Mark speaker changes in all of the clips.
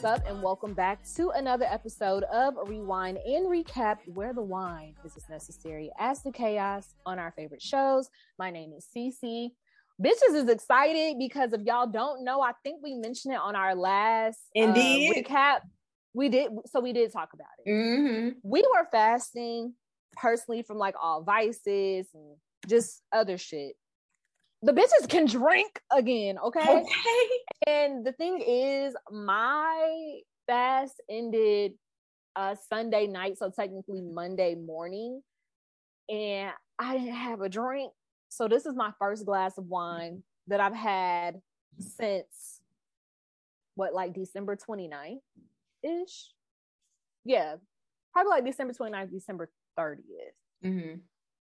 Speaker 1: What's up? And welcome back to another episode of Rewind and Recap, where the wine is as necessary as the chaos on our favorite shows. My name is Cece. Bitches is excited because if y'all don't know, I think we mentioned it on our last uh,
Speaker 2: Indeed.
Speaker 1: recap. We did, so we did talk about it.
Speaker 2: Mm-hmm.
Speaker 1: We were fasting personally from like all vices and just other shit. The bitches can drink again, okay?
Speaker 2: Okay.
Speaker 1: And the thing is, my fast ended uh Sunday night, so technically Monday morning, and I didn't have a drink. So this is my first glass of wine that I've had since what, like December 29th ish? Yeah, probably like December 29th, December 30th.
Speaker 2: Mm-hmm.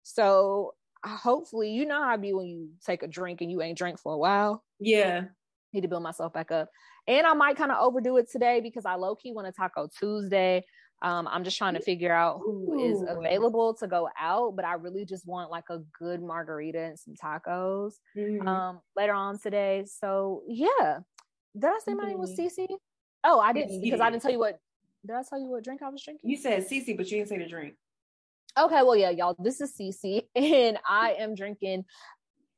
Speaker 1: So hopefully, you know how it be when you take a drink and you ain't drank for a while
Speaker 2: Yeah.
Speaker 1: need to build myself back up. And I might kind of overdo it today because I low key want to Taco Tuesday. Um, I'm just trying to figure out who is available to go out, but I really just want like a good margarita and some tacos
Speaker 2: Mhm.
Speaker 1: um later on today. So yeah. Did I say my name was
Speaker 2: Mhm.
Speaker 1: Cece? Oh, I didn't because I
Speaker 2: did.
Speaker 1: didn't tell you what did I tell you what drink I was drinking?
Speaker 2: you said Cece, but you didn't say the drink.
Speaker 1: Okay, well, yeah, y'all, this is Cece, and I am drinking.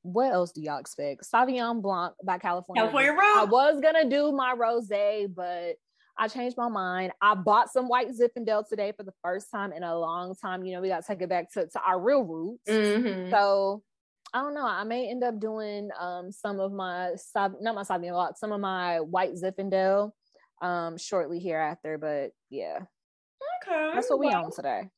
Speaker 1: What else do y'all expect? Sauvignon Blanc by California.
Speaker 2: California
Speaker 1: Rum. I was gonna do my rosé, but I changed my mind. I bought some white Zinfandel today for the first time in a long time. You know, we got to take it back to, to our real roots.
Speaker 2: Mm-hmm.
Speaker 1: So I don't know. I may end up doing um some of my not my Sauvignon Blanc, some of my white Zinfandel um shortly hereafter. But yeah,
Speaker 2: Okay.
Speaker 1: that's what we
Speaker 2: well,
Speaker 1: on today.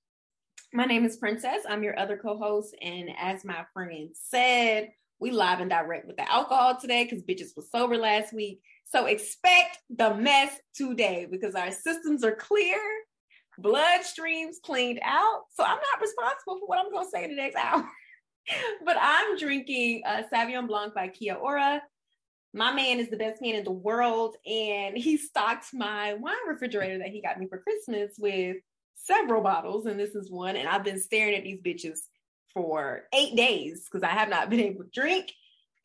Speaker 2: My name is Princess. I'm your other co-host, and as my friend said, we live and direct with the alcohol today because bitches was sober last week. So expect the mess today because our systems are clear, bloodstreams cleaned out. So I'm not responsible for what I'm going to say in the next hour. but I'm drinking uh, Sauvignon Blanc by Kia Ora. My man is the best man in the world, and he stocked my wine refrigerator that he got me for Christmas with several bottles, and this is one. And I've been staring at these bitches for eight days because I have not been able to drink.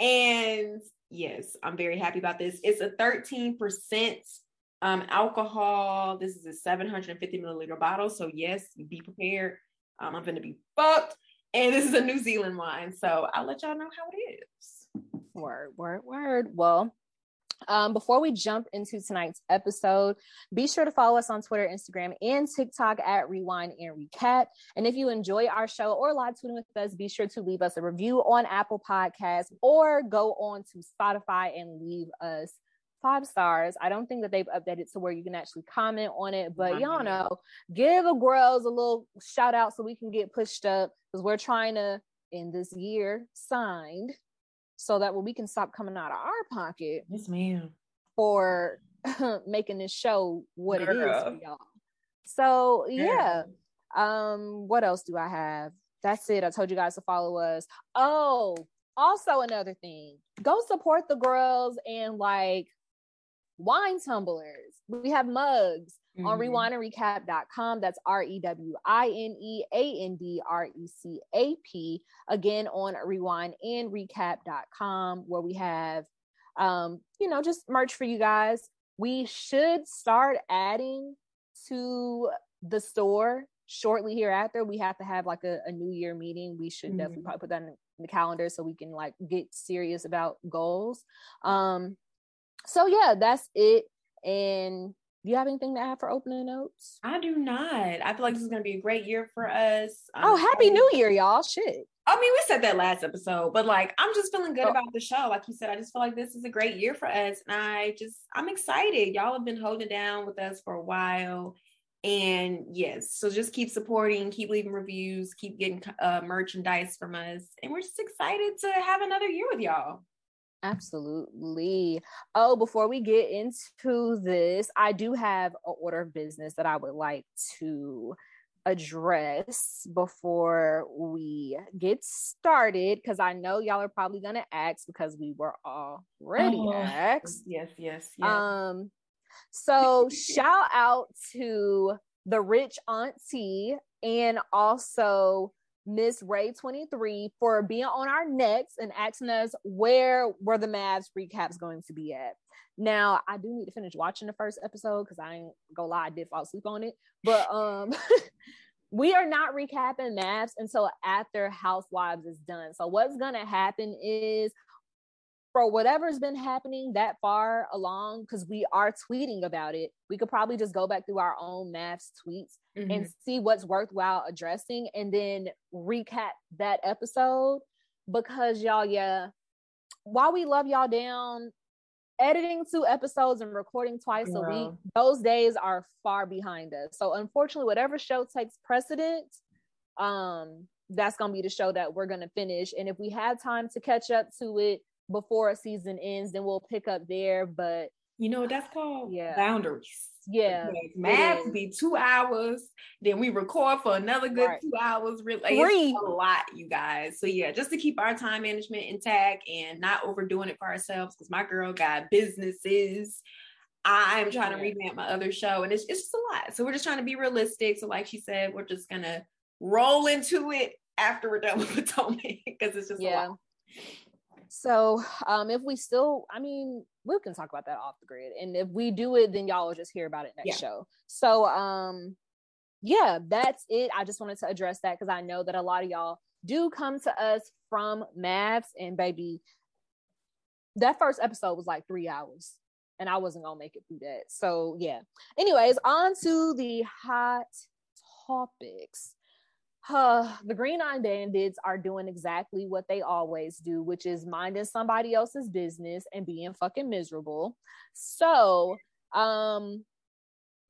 Speaker 2: And yes, I'm very happy about this. It's a 13% um, alcohol. This is a 750 milliliter bottle. So, yes, be prepared. Um, I'm going to be fucked. And this is a New Zealand wine. So, I'll let y'all know how it is.
Speaker 1: Word, word, word. Well, um, before we jump into tonight's episode, be sure to follow us on Twitter, Instagram, and TikTok at Rewind and Recap. And if you enjoy our show or live tweeting with us, be sure to leave us a review on Apple Podcasts or go on to Spotify and leave us five stars. I don't think that they've updated to where you can actually comment on it, but y'all know, give a girls a little shout out so we can get pushed up because we're trying to in this year signed so that way we can stop coming out of our pocket
Speaker 2: Yes, ma'am.
Speaker 1: for making this show what it is for y'all. So yeah. Um, what else do I have? That's it. I told you guys to follow us. Oh, also another thing. Go support the girls and like wine tumblers. We have mugs on
Speaker 2: Mhm.
Speaker 1: rewindandrecap.com. That's R E W I N E A N D R E C A P. Again, on rewindandrecap.com, where we have, um, you know, just merch for you guys. We should start adding to the store shortly hereafter. We have to have like a, a new year meeting. We should definitely
Speaker 2: Mhm.
Speaker 1: probably put that in the calendar so we can like get serious about goals. Um, so yeah, that's it. And do you have anything to add for opening notes?
Speaker 2: I do not. I feel like this is going to be a great year for us. I'm
Speaker 1: Oh, happy
Speaker 2: excited.
Speaker 1: new year, y'all. Shit.
Speaker 2: I mean, we said that last episode, but like, I'm just feeling good
Speaker 1: Oh.
Speaker 2: about the show. Like you said, I just feel like this is a great year for us. And I just, I'm excited. Y'all have been holding down with us for a while. And yes, so just keep supporting, keep leaving reviews, keep getting uh, merchandise from us. And we're just excited to have another year with y'all.
Speaker 1: Absolutely. Oh, before we get into this, I do have an order of business that I would like to address before we get started because I know y'all are probably gonna ask because we were already
Speaker 2: Oh,
Speaker 1: asked.
Speaker 2: Yes, yes, yes.
Speaker 1: Um, so shout out to the rich auntie and also Miss Ray 23 for being on our necks and asking us where were the MAFS recaps going to be at. Now I do need to finish watching the first episode because I ain't gonna lie, I did fall asleep on it. But um we are not recapping MAFS until after Housewives is done. So what's gonna happen is for whatever's been happening that far along, because we are tweeting about it, we could probably just go back through our own MAFS tweets mm-hmm. and see what's worthwhile addressing and then recap that episode. Because y'all, yeah, while we love y'all down, editing two episodes and recording twice yeah. a week, those days are far behind us. So unfortunately, whatever show takes precedent, um, that's gonna be the show that we're gonna finish. And if we have time to catch up to it before a season ends, then we'll pick up there. But
Speaker 2: you know that's called?
Speaker 1: Yeah.
Speaker 2: Boundaries.
Speaker 1: Yeah.
Speaker 2: MAFS be two hours. Then we record for another good right. two hours. Really Three. a lot, you guys. So yeah, just to keep our time management intact and not overdoing it for ourselves, because my girl got businesses. I'm trying to revamp my other show and it's, it's just a lot. So we're just trying to be realistic. So like she said, we're just gonna roll into it after we're done with Potomac because it's just yeah. a lot.
Speaker 1: So um, if we still, I mean, we can talk about that off the grid. And if we do it, then y'all will just hear about it next yeah. show. So um, yeah, that's it. I just wanted to address that because I know that a lot of y'all do come to us from MAFS and baby. That first episode was like three hours and I wasn't gonna make it through that. So yeah. Anyways, on to the hot topics uh, the Green Eye Bandits are doing exactly what they always do, which is minding somebody else's business and being fucking miserable. So, um,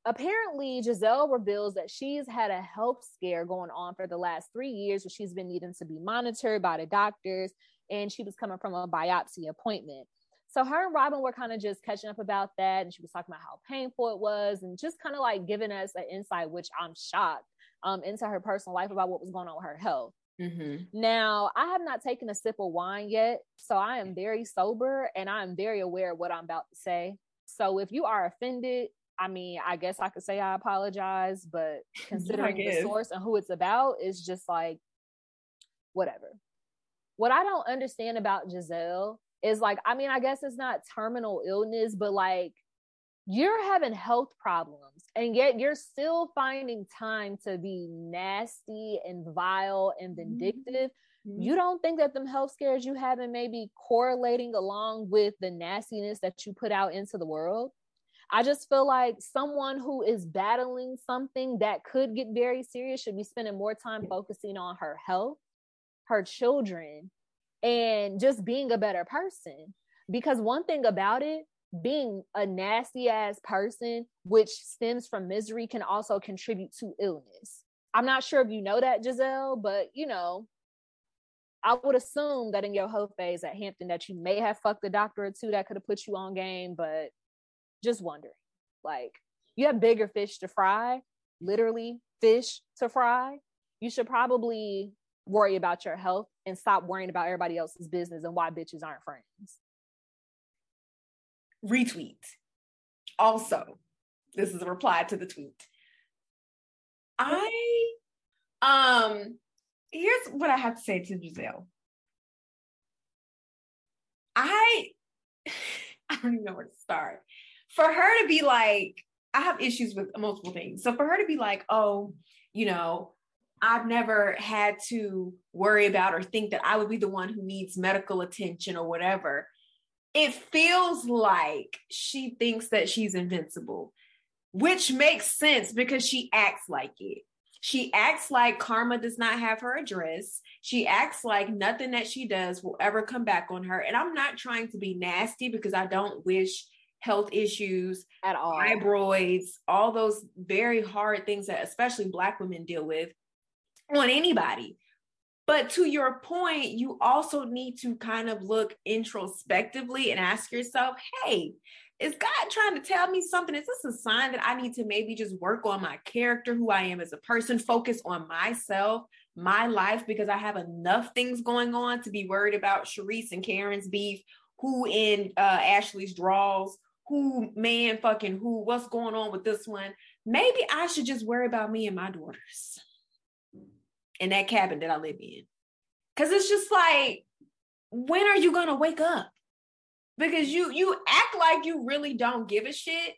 Speaker 1: apparently Gizelle reveals that she's had a health scare going on for the last three years where she's been needing to be monitored by the doctors and she was coming from a biopsy appointment. So her and Robyn were kind of just catching up about that and she was talking about how painful it was and just kind of like giving us an insight, which I'm shocked um, into her personal life about what was going on with her health. Mm-hmm. Now, I have not taken a sip of wine yet, so I am very sober and I am very aware of what I'm about to say. So if you are offended, I mean, I guess I could say I apologize, but considering the source and who it's about, is just like whatever. What I don't understand about Gizelle is like, I mean, I guess it's not terminal illness, but like you're having health problems and yet you're still finding time to be nasty and vile and mm-hmm. vindictive mm-hmm. you don't think that them health scares you have having maybe correlating along with the nastiness that you put out into the world i just feel like someone who is battling something that could get very serious should be spending more time focusing on her health her children and just being a better person because one thing about it being a nasty ass person, which stems from misery, can also contribute to illness. I'm not sure if you know that, Gizelle, but you know, I would assume that in your whole phase at Hampton that you may have fucked a doctor or two that could have put you on game, but just wondering. Like, you have bigger fish to fry, literally fish to fry. You should probably worry about your health and stop worrying about everybody else's business and why bitches aren't friends
Speaker 2: retweet. Also, this is a reply to the tweet. I um here's what I have to say to Gizelle. I I don't even know where to start. For her to be like, I have issues with multiple things. So for her to be like, oh, you know, I've never had to worry about or think that I would be the one who needs medical attention or whatever it feels like she thinks that she's invincible, which makes sense because she acts like it. She acts like karma does not have her address. She acts like nothing that she does will ever come back on her. And I'm not trying to be nasty because I don't wish health issues
Speaker 1: at all,
Speaker 2: fibroids, all those very hard things that especially Black women deal with on anybody. But to your point, you also need to kind of look introspectively and ask yourself, hey, is God trying to tell me something? Is this a sign that I need to maybe just work on my character, who I am as a person, focus on myself, my life, because I have enough things going on to be worried about Charrisse and Karen's beef, who in uh, Ashley's draws, who man fucking who, what's going on with this one? Maybe I should just worry about me and my daughters in that cabin that I live in. Cause it's just like, when are you gonna wake up? because you you act like you really don't give a shit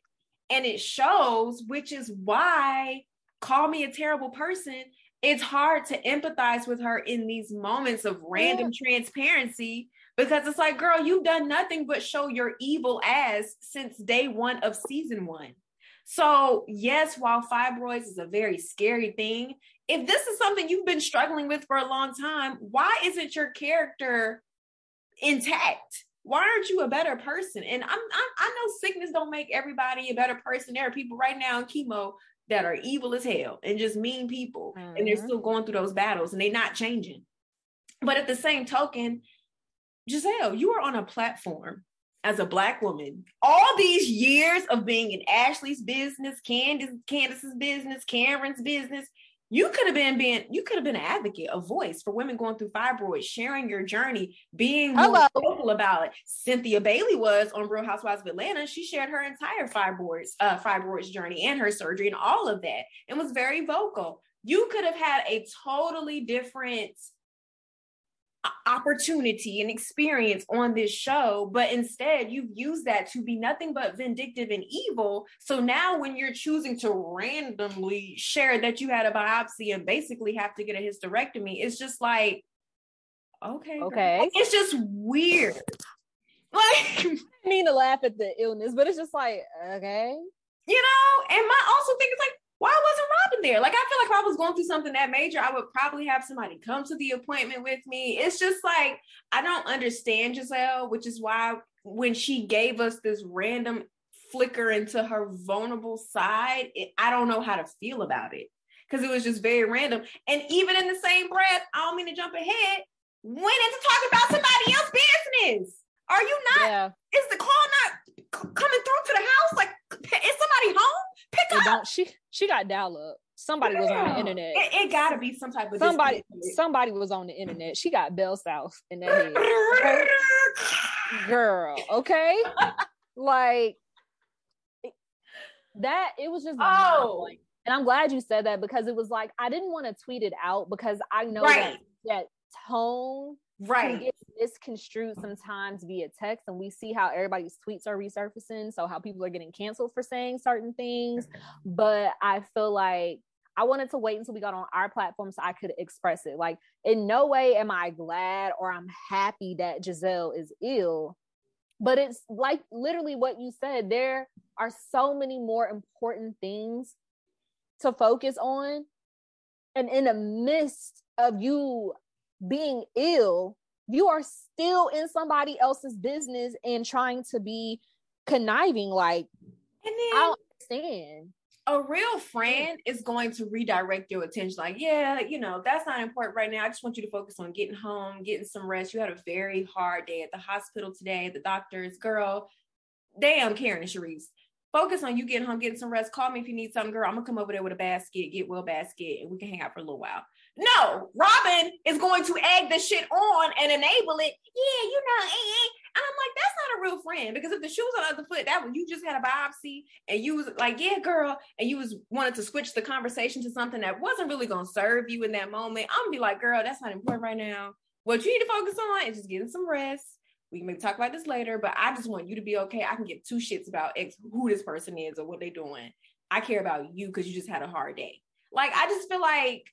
Speaker 2: and it shows which is why call me a terrible person it's hard to empathize with her in these moments of random yeah. transparency because it's like girl you've done nothing but show your evil ass since day one of season one so yes while fibroids is a very scary thing if this is something you've been struggling with for a long time why isn't your character intact why aren't you a better person? And I'm, I'm I know sickness don't make everybody a better person. There are people right now in chemo that are evil as hell and just mean people, mm-hmm. and they're mm-hmm. still going through those battles and they're not changing. But at the same token, Gizelle, you are on a platform as a black woman. All these years of being in Ashley's business, Candiace, Candiace's business, Karen's business, you could have been being you could have been an advocate a voice for women going through fibroids sharing your journey being more vocal about it. Cynthia bailey was on real housewives of atlanta. She shared her entire fibroids uh fibroids journey and her surgery and all of that and was very vocal. You could have had a totally different opportunity and experience on this show, but instead you've used that to be nothing but vindictive and evil. So now when you're choosing to randomly share that you had a biopsy and basically have to get a hysterectomy, it's just like, okay,
Speaker 1: okay,
Speaker 2: it's just weird. Like,
Speaker 1: I mean to laugh at the illness, but it's just like, okay,
Speaker 2: you know. And my also thing is like, why wasn't Robyn there? Like, I feel like if I was going through something that major, I would probably have somebody come to the appointment with me. It's just like, I don't understand Gizelle, which is why when she gave us this random flicker into her vulnerable side, it, I don't know how to feel about it because it was just very random. And even in the same breath, I don't mean to jump ahead, went into talking about somebody else's business. Are you not? Yeah. Is the call not coming through to the house? Like, is somebody home? Pick it up. Don't
Speaker 1: she? She got dial up. Somebody yeah. was on the internet.
Speaker 2: It, it got to be some type of
Speaker 1: somebody. Somebody was on the internet. She got Bell South in that head. Girl, okay, like that. It was just
Speaker 2: oh.
Speaker 1: And I'm glad you said that because it was like I didn't want to tweet it out because I know right. that that tone
Speaker 2: right.
Speaker 1: Get misconstrued sometimes via text and we see how everybody's tweets are resurfacing so how people are getting canceled for saying certain things. Mm-hmm. But i feel like i wanted to wait until we got on our platform so i could express it. Like in no way am i glad or i'm happy that Gizelle is ill but it's like literally what you said there are so many more important things to focus on and in the midst of you being ill, you are still in somebody else's business and trying to be conniving. Like,
Speaker 2: and then I understand. A real friend is going to redirect your attention, like, yeah, you know, that's not important right now. I just want you to focus on getting home, getting some rest. You had a very hard day at the hospital today. The doctors, girl, damn, Karen and Charrisse focus on you getting home, getting some rest. Call me if you need something, girl. I'm gonna come over there with a basket, get well basket, and we can hang out for a little while. No, Robyn is going to egg the shit on and enable it. Yeah, you know, eh, eh. and I'm like, that's not a real friend because if the shoe's on the other foot, that when you just had a biopsy and you was like, yeah, girl, and you was wanted to switch the conversation to something that wasn't really gonna serve you in that moment, I'm gonna be like, girl, that's not important right now. What you need to focus on is just getting some rest. We can maybe talk about this later, but I just want you to be okay. I can give two shits about X, who this person is or what they're doing. I care about you because you just had a hard day. Like I just feel like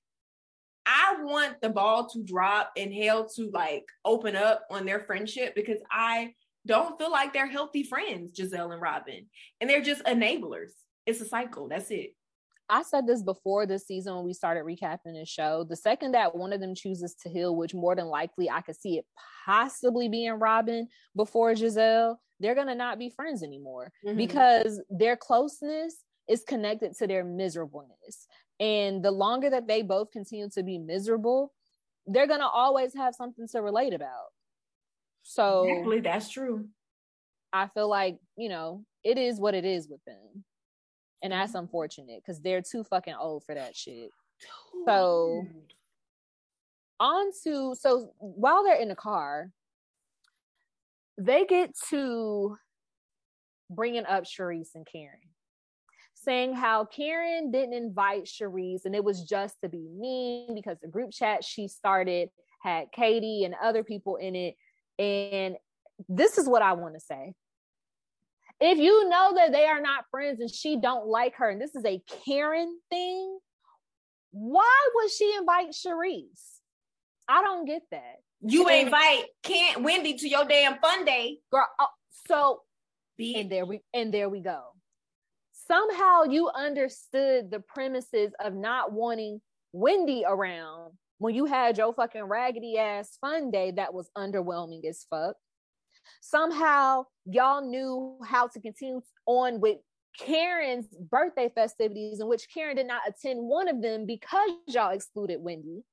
Speaker 2: I want the ball to drop and hell to like open up on their friendship because I don't feel like they're healthy friends, Gizelle and Robyn. And they're just enablers. It's a cycle. That's it.
Speaker 1: I said this before this season when we started recapping the show. The second that one of them chooses to heal, which more than likely I could see it possibly being Robyn before Gizelle, they're going to not be friends anymore mm-hmm. because their closeness is connected to their miserableness. And the longer that they both continue to be miserable, they're going to always have something to relate about. So,
Speaker 2: exactly, that's true.
Speaker 1: I feel like, you know, it is what it is with them. And that's unfortunate because they're too fucking old for that shit. So, on to, so while they're in the car, they get to bringing up Charrisse and Karen saying how Karen didn't invite Charrisse and it was just to be mean because the group chat she started had Katie and other people in it. And this is what I want to say. If you know that they are not friends and she don't like her, and this is a Karen thing, why would she invite Charrisse? I don't get that.
Speaker 2: You invite can't Wendy to your damn fun day,
Speaker 1: girl. Oh, so, Be and there we and there we go. Somehow you understood the premises of not wanting Wendy around when you had your fucking raggedy ass fun day that was underwhelming as fuck. Somehow y'all knew how to continue on with Karen's birthday festivities, in which Karen did not attend one of them because y'all excluded Wendy.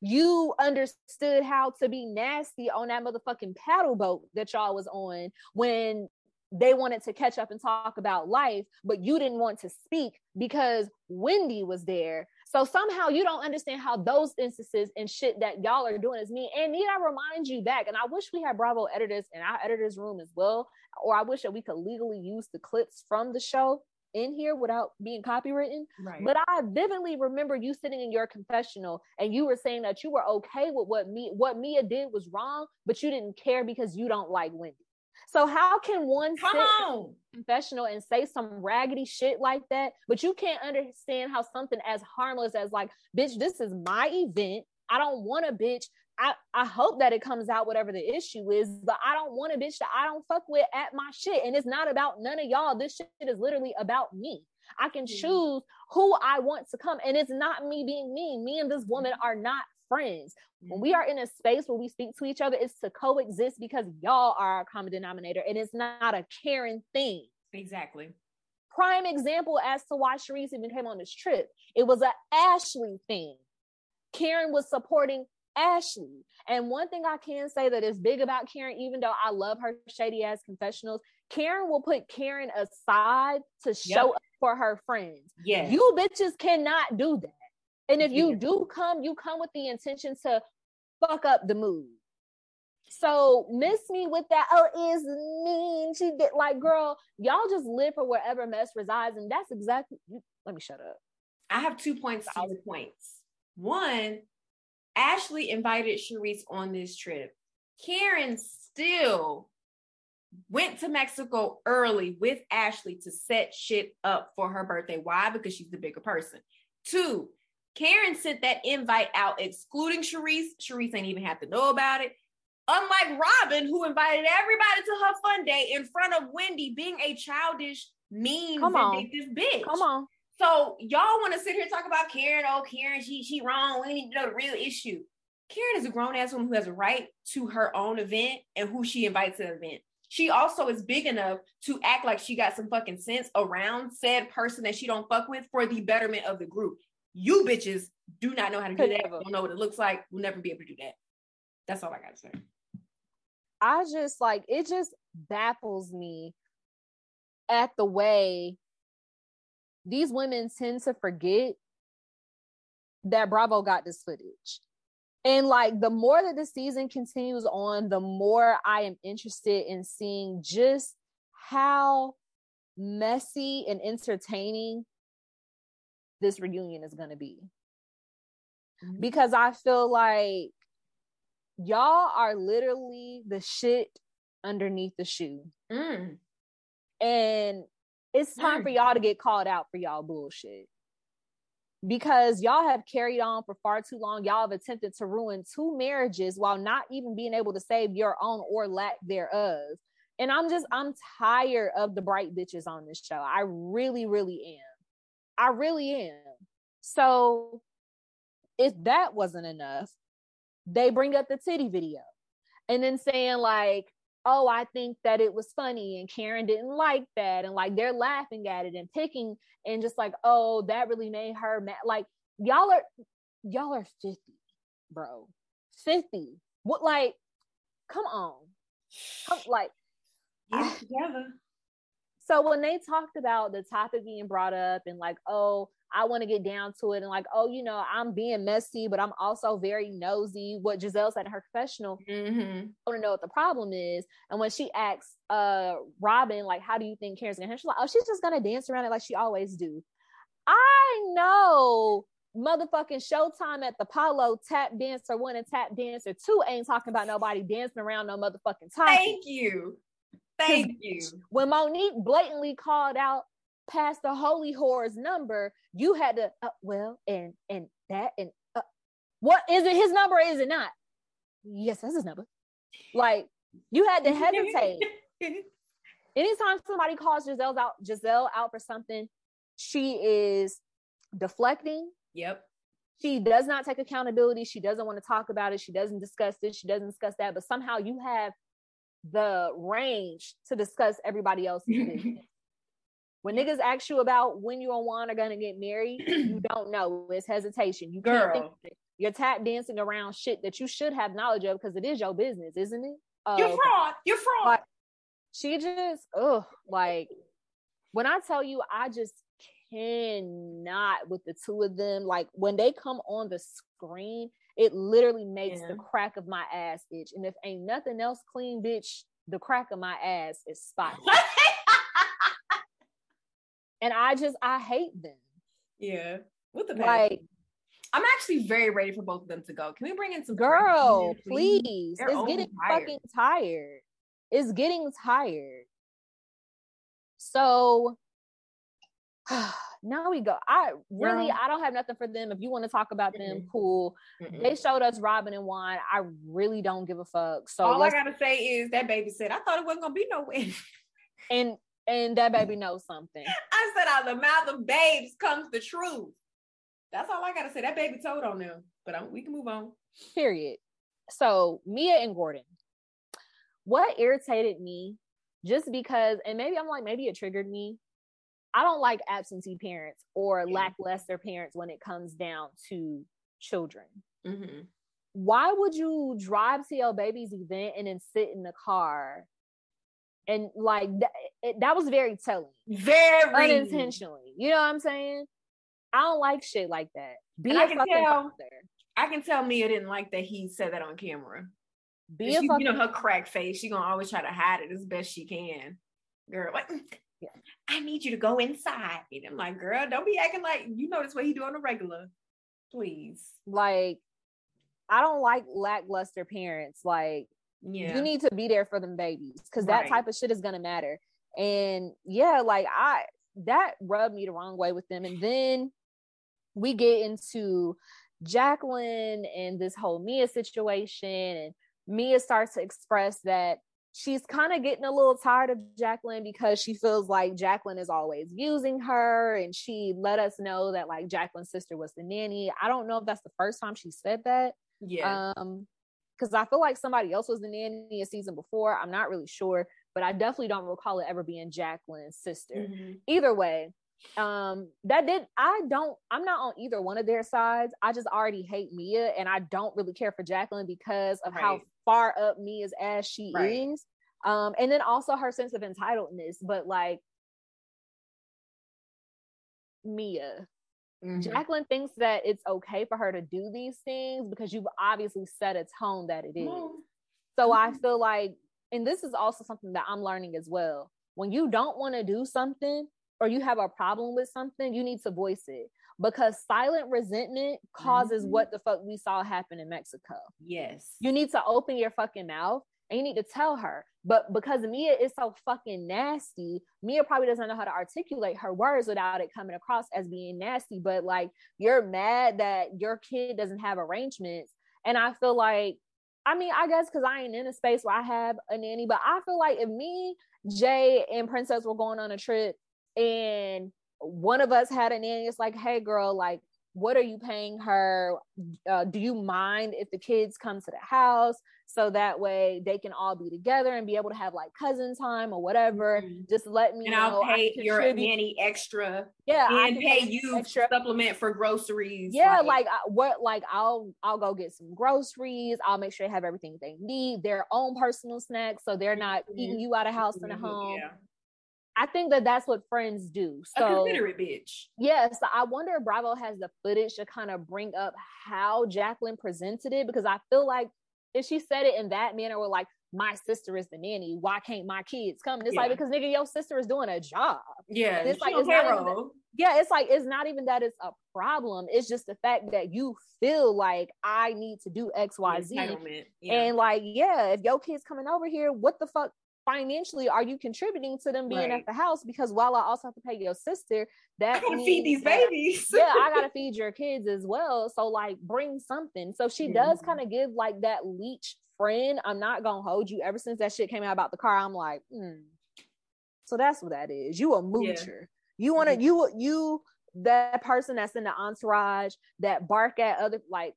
Speaker 1: You understood how to be nasty on that motherfucking paddle boat that y'all was on when they wanted to catch up and talk about life, but you didn't want to speak because Wendy was there. So somehow you don't understand how those instances and shit that y'all are doing is me. And need I remind you back? And I wish we had Bravo editors in our editors room as well, or I wish that we could legally use the clips from the show in here without being copywritten. Right. But I vividly remember you sitting in your confessional and you were saying that you were okay with what me what Mia did was wrong, but you didn't care because you don't like Wendy. So how can one
Speaker 2: come on
Speaker 1: confessional and say some raggedy shit like that, but you can't understand how something as harmless as like, bitch, this is my event. I don't want a bitch. I, I hope that it comes out whatever the issue is, but I don't want a bitch that I don't fuck with at my shit. And it's not about none of y'all. This shit is literally about me. I can choose who I want to come. And it's not me being mean. Me and this woman are not friends. When we mm-hmm. are in a space where we speak to each other, it's to coexist because y'all are our common denominator and it's not a caring thing.
Speaker 2: Exactly.
Speaker 1: Prime example as to why Charrisse even came on this trip. It was an Ashley thing. Karen was supporting Ashley. And one thing I can say that is big about Karen, even though I love her shady ass confessionals, Karen will put Karen aside to show yep. up for her friends.
Speaker 2: Yeah.
Speaker 1: You bitches cannot do that. And if you do come, you come with the intention to fuck up the mood. So miss me with that. Oh, is mean. She get like, girl, y'all just live for wherever mess resides, and that's exactly. Let me shut up.
Speaker 2: I have two points to your points. One, Ashley invited Charrisse on this trip. Karen still went to Mexico early with Ashley to set shit up for her birthday. Why? Because she's the bigger person. Two, Karen sent that invite out excluding Charrisse. Charrisse ain't even have to know about it. Unlike Robyn, who invited everybody to her fun day in front of Wendy, being a childish, mean, Come on. bitch.
Speaker 1: Come on.
Speaker 2: So y'all want to sit here and talk about Karen? Oh, Karen, she she wrong. We need to know the real issue. Karen is a grown ass woman who has a right to her own event and who she invites to the event. She also is big enough to act like she got some fucking sense around said person that she don't fuck with for the betterment of the group. You bitches do not know how to do that. Don't know what it looks like. We'll never be able to do that. That's all I gotta say.
Speaker 1: I just like it just baffles me at the way these women tend to forget that Bravo got this footage. And like the more that the season continues on, the more I am interested in seeing just how messy and entertaining this reunion is going to be. Mm-hmm. Because I feel like y'all are literally the shit underneath the shoe. Mm. And it's time mm. for y'all to get called out for y'all bullshit. Because y'all have carried on for far too long. Y'all have attempted to ruin two marriages while not even being able to save your own or lack thereof. And I'm just, I'm tired of the bright bitches on this show. I really, really am. I really am. So if that wasn't enough, they bring up the titty video and then saying like, oh, I think that it was funny and Karen didn't like that. And like they're laughing at it and picking and just like, oh, that really made her mad. Like y'all are y'all are 50, bro. 50. What like, come on. Come like
Speaker 2: get together.
Speaker 1: So when they talked about the topic being brought up and like, oh, I want to get down to it and like, oh, you know, I'm being messy, but I'm also very nosy. What Gizelle said in her confessional, mm-hmm. I want to know what the problem is. And when she asks uh Robyn, like, how do you think Karen's gonna handle? She's like, oh, she's just gonna dance around it like she always do. I know motherfucking Showtime at the Apollo tap dancer one and tap dancer two ain't talking about nobody dancing around no motherfucking time.
Speaker 2: Thank you. Thank you.
Speaker 1: When Monique blatantly called out past the holy whore's number, you had to uh, well and and that and uh, what is it his number is it not? Yes, that's his number. Like you had to hesitate. Anytime somebody calls Gizelle out, Gizelle out for something, she is deflecting.
Speaker 2: Yep.
Speaker 1: She does not take accountability. She doesn't want to talk about it. She doesn't discuss this. She doesn't discuss that. But somehow you have the range to discuss everybody else's business. When niggas ask you about when you and Juan are gonna get married, you don't know. It's hesitation. You can't think
Speaker 2: Girl.
Speaker 1: of it. You're tap dancing around shit that you should have knowledge of because it is your business, isn't it? Uh,
Speaker 2: You're fraud. You're fraud.
Speaker 1: she just ugh like when I tell you I just cannot with the two of them like when they come on the screen it literally makes
Speaker 2: Yeah.
Speaker 1: the crack of my ass itch and if ain't nothing else clean bitch the crack of my ass is spot and I just I hate them
Speaker 2: yeah. What the
Speaker 1: like
Speaker 2: I'm actually very ready for both of them to go. Can we bring in some
Speaker 1: girl please
Speaker 2: They're
Speaker 1: it's getting
Speaker 2: overtired.
Speaker 1: fucking tired it's getting tired so now we go i really
Speaker 2: Girl.
Speaker 1: i don't have nothing for them if you want to talk about them
Speaker 2: Mm-mm.
Speaker 1: cool
Speaker 2: Mm-mm.
Speaker 1: they showed us robin and wine i really don't give a fuck so
Speaker 2: All I gotta say is that baby said, I thought it wasn't gonna be no win.
Speaker 1: and and that baby knows something
Speaker 2: I said, out of the mouth of babes comes the truth. That's all I gotta say. That baby told on them, but I'm, we can move on.
Speaker 1: period so mia and gordon what irritated me just because and maybe i'm like maybe it triggered me i don't like absentee parents or
Speaker 2: Yeah.
Speaker 1: lackluster parents when it comes down to children
Speaker 2: Mm-hmm.
Speaker 1: why would you drive to your baby's event and then sit in the car and like that, it, that was very telling
Speaker 2: Very
Speaker 1: unintentionally you know what i'm saying i don't like shit like that be
Speaker 2: And
Speaker 1: a
Speaker 2: I can
Speaker 1: fucking
Speaker 2: tell-
Speaker 1: father
Speaker 2: I can tell Mia didn't like that he said that on camera.
Speaker 1: be
Speaker 2: She-
Speaker 1: a fucking
Speaker 2: you know her crack face. She gonna always try to hide it as best she can. Girl, like. I need you to go inside. And I'm like, girl, don't be acting like you know this what he do on the regular. Please.
Speaker 1: like i don't like lackluster parents like
Speaker 2: Yeah.
Speaker 1: you need to be there for them babies because that
Speaker 2: Right.
Speaker 1: type of shit is gonna matter and yeah like i that rubbed me the wrong way with them and then we get into jacqueline and this whole mia situation and mia starts to express that she's kind of getting a little tired of jacqueline because she feels like jacqueline is always using her and she let us know that like jacqueline's sister was the nanny i don't know if that's the first time she said that
Speaker 2: yeah.
Speaker 1: um, because I feel like somebody else was the nanny a season before. I'm not really sure, but I definitely don't recall it ever being Jacqueline's sister.
Speaker 2: Mhm.
Speaker 1: Either way, um, that did I don't I'm not on either one of their sides. I just already hate Mia and I don't really care for Jacqueline because of how
Speaker 2: Right.
Speaker 1: Far up Mia's as she
Speaker 2: Right.
Speaker 1: is. Um, and then also her sense of entitledness, but like Mia,
Speaker 2: Mhm.
Speaker 1: Jacqueline thinks that it's okay for her to do these things because you've obviously set a tone that it is.
Speaker 2: No.
Speaker 1: So I
Speaker 2: Mhm.
Speaker 1: feel like, and this is also something that I'm learning as well. When you don't want to do something or you have a problem with something, you need to voice it because silent resentment causes
Speaker 2: Mhm.
Speaker 1: what the fuck we saw happen in Mexico.
Speaker 2: Yes.
Speaker 1: You need to open your fucking mouth and you need to tell her. But because Mia is so fucking nasty, Mia probably doesn't know how to articulate her words without it coming across as being nasty. But like, you're mad that your kid doesn't have arrangements. And I feel like, I mean, I guess because I ain't in a space where I have a nanny, but I feel like if me, Jay, and Princess were going on a trip and one of us had a nanny, it's like, hey, girl, like, what are you paying her? Uh, do you mind if the kids come to the house so that way they can all be together and be able to have like cousin time or whatever?
Speaker 2: Mhm.
Speaker 1: Just let me
Speaker 2: And
Speaker 1: know.
Speaker 2: I'll pay your nanny extra
Speaker 1: yeah, I
Speaker 2: and pay you
Speaker 1: extra.
Speaker 2: supplement for groceries.
Speaker 1: Yeah, like I, what? Like I'll I'll go get some groceries. I'll make sure they have everything they need, their own personal snacks, so they're not
Speaker 2: Mhm.
Speaker 1: eating you out of house and a home.
Speaker 2: Yeah.
Speaker 1: I think that that's what friends do.
Speaker 2: A considerate bitch.
Speaker 1: Yes, I wonder if Bravo has the footage to kind of bring up how Jacqueline presented it because I feel like if she said it in that manner, where like my sister is the nanny, why can't my kids come? And it's like because nigga, your sister is doing a job.
Speaker 2: Yeah,
Speaker 1: and it's like it's not even that, yeah, it's like it's not even that it's a problem. It's just the fact that you feel like I need to do X, Y, Z, yeah. and like yeah, if your kid's coming over here, what the fuck financially are you contributing to them being right. at the house? Because while I also have to pay your sister, that
Speaker 2: I gotta feed these that, babies.
Speaker 1: yeah, I gotta feed your kids as well. So like bring something. So she does kind of give like that leech friend. I'm not gonna hold you. Ever since that shit came out about the car, I'm like, hmm. So that's what that is. You a moocher. Yeah. You wanna you you that person that's in the entourage that bark at other like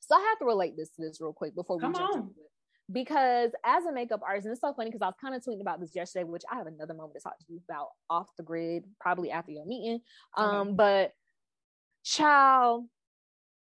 Speaker 1: so I have to relate this to this real quick before we
Speaker 2: Come
Speaker 1: jump
Speaker 2: on.
Speaker 1: into it because as a makeup artist, and it's so funny because I was kind of tweeting about this yesterday, which I have another moment to talk to you about off the grid, probably after your meeting. Um, but child,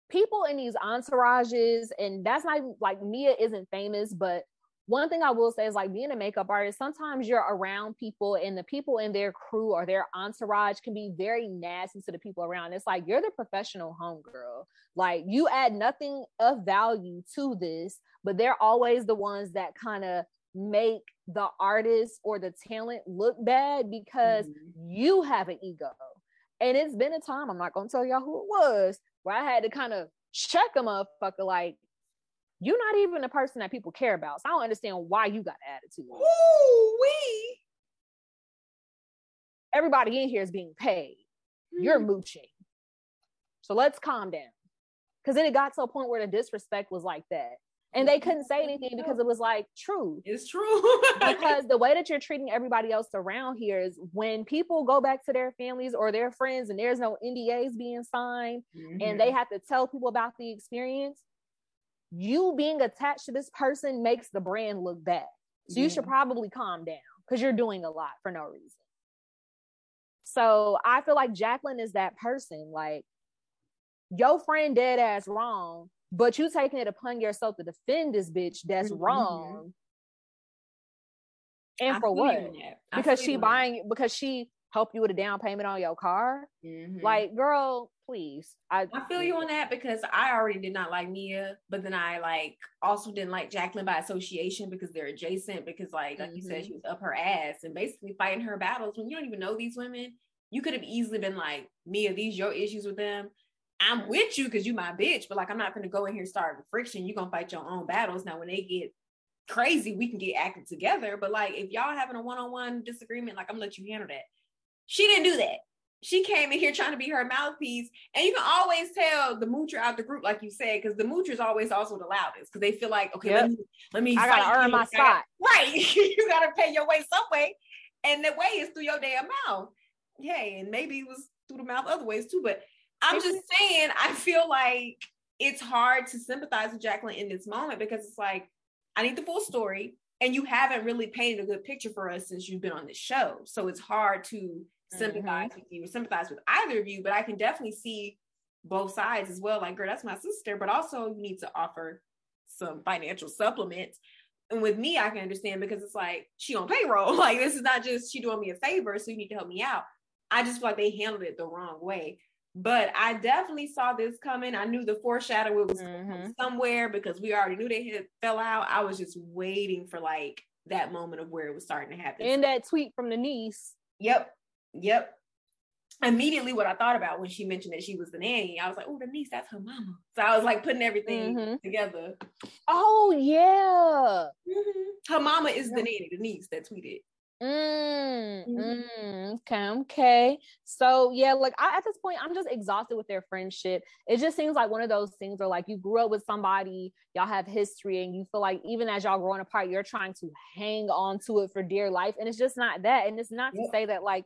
Speaker 1: people in these entourages, and that's not like Mia isn't famous, but one thing I will say is like being a makeup artist, sometimes you're around people and the people in their crew or their entourage can be very nasty to the people around. It's like you're the professional homegirl. Like you add nothing of value to this, but they're always the ones that kind of make the artist or the talent look bad because mm-hmm. you have an ego. And it's been a time, I'm not gonna tell y'all who it was, where I had to kind of check a motherfucker like, you're not even a person that people care about. So I don't understand why you got attitude.
Speaker 2: Ooh, we.
Speaker 1: Everybody in here is being paid. Mm. You're mooching. So let's calm down. Cause then it got to a point where the disrespect was like that. And they couldn't say anything because it was like true.
Speaker 2: It's true.
Speaker 1: because the way that you're treating everybody else around here is when people go back to their families or their friends and there's no NDAs being signed mm-hmm. and they have to tell people about the experience, you being attached to this person makes the brand look bad. So yeah. you should probably calm down because you're doing a lot for no reason. So I feel like Jacqueline is that person. Like your friend dead ass wrong, but you taking it upon yourself to defend this bitch that's mm-hmm. wrong. And I for what? Because she buying because she helped you with a down payment on your car. Mm-hmm. Like, girl, please.
Speaker 2: I, I feel you on that because I already did not like Mia, but then I like also didn't like Jacqueline by association because they're adjacent. Because like like mm-hmm. you said, mm-hmm. she was up her ass and basically fighting her battles when you don't even know these women. You could have easily been like, Mia, these your issues with them. I'm with you because you my bitch, but like I'm not gonna go in here starting friction. You're gonna fight your own battles. Now when they get crazy, we can get acted together. But like if y'all having a one-on-one disagreement, like I'm gonna let you handle that. She didn't do that she came in here trying to be her mouthpiece. And you can always tell the moocher out the group, like you said, because the moocher is always also the loudest because they feel like, okay, yep. let me let me
Speaker 1: I gotta earn my spot.
Speaker 2: Right. you gotta pay your way some way. And the way is through your damn mouth. Hey, and maybe it was through the mouth other ways too. But I'm just saying, I feel like it's hard to sympathize with Jacqueline in this moment because it's like, I need the full story. And you haven't really painted a good picture for us since you've been on this show. So it's hard to sympathize mm-hmm. with you sympathize with either of you, but I can definitely see both sides as well. Like, girl, that's my sister, but also you need to offer some financial supplements. And with me, I can understand because it's like she on payroll. Like this is not just she doing me a favor, so you need to help me out. I just feel like they handled it the wrong way. But I definitely saw this coming. I knew the foreshadow was mm-hmm. somewhere because we already knew they had fell out. I was just waiting for like that moment of where it was starting to happen.
Speaker 1: And that tweet from the niece.
Speaker 2: Yep. Yep. Immediately, what I thought about when she mentioned that she was the nanny, I was like, "Oh, the niece, that's her mama." So I was like putting everything mm-hmm. together.
Speaker 1: Oh yeah,
Speaker 2: mm-hmm. her mama is the nanny, the niece that tweeted.
Speaker 1: Mm, mm, okay, okay. So yeah, like I, at this point, I'm just exhausted with their friendship. It just seems like one of those things where like you grew up with somebody, y'all have history, and you feel like even as y'all growing apart, you're trying to hang on to it for dear life, and it's just not that. And it's not to say that like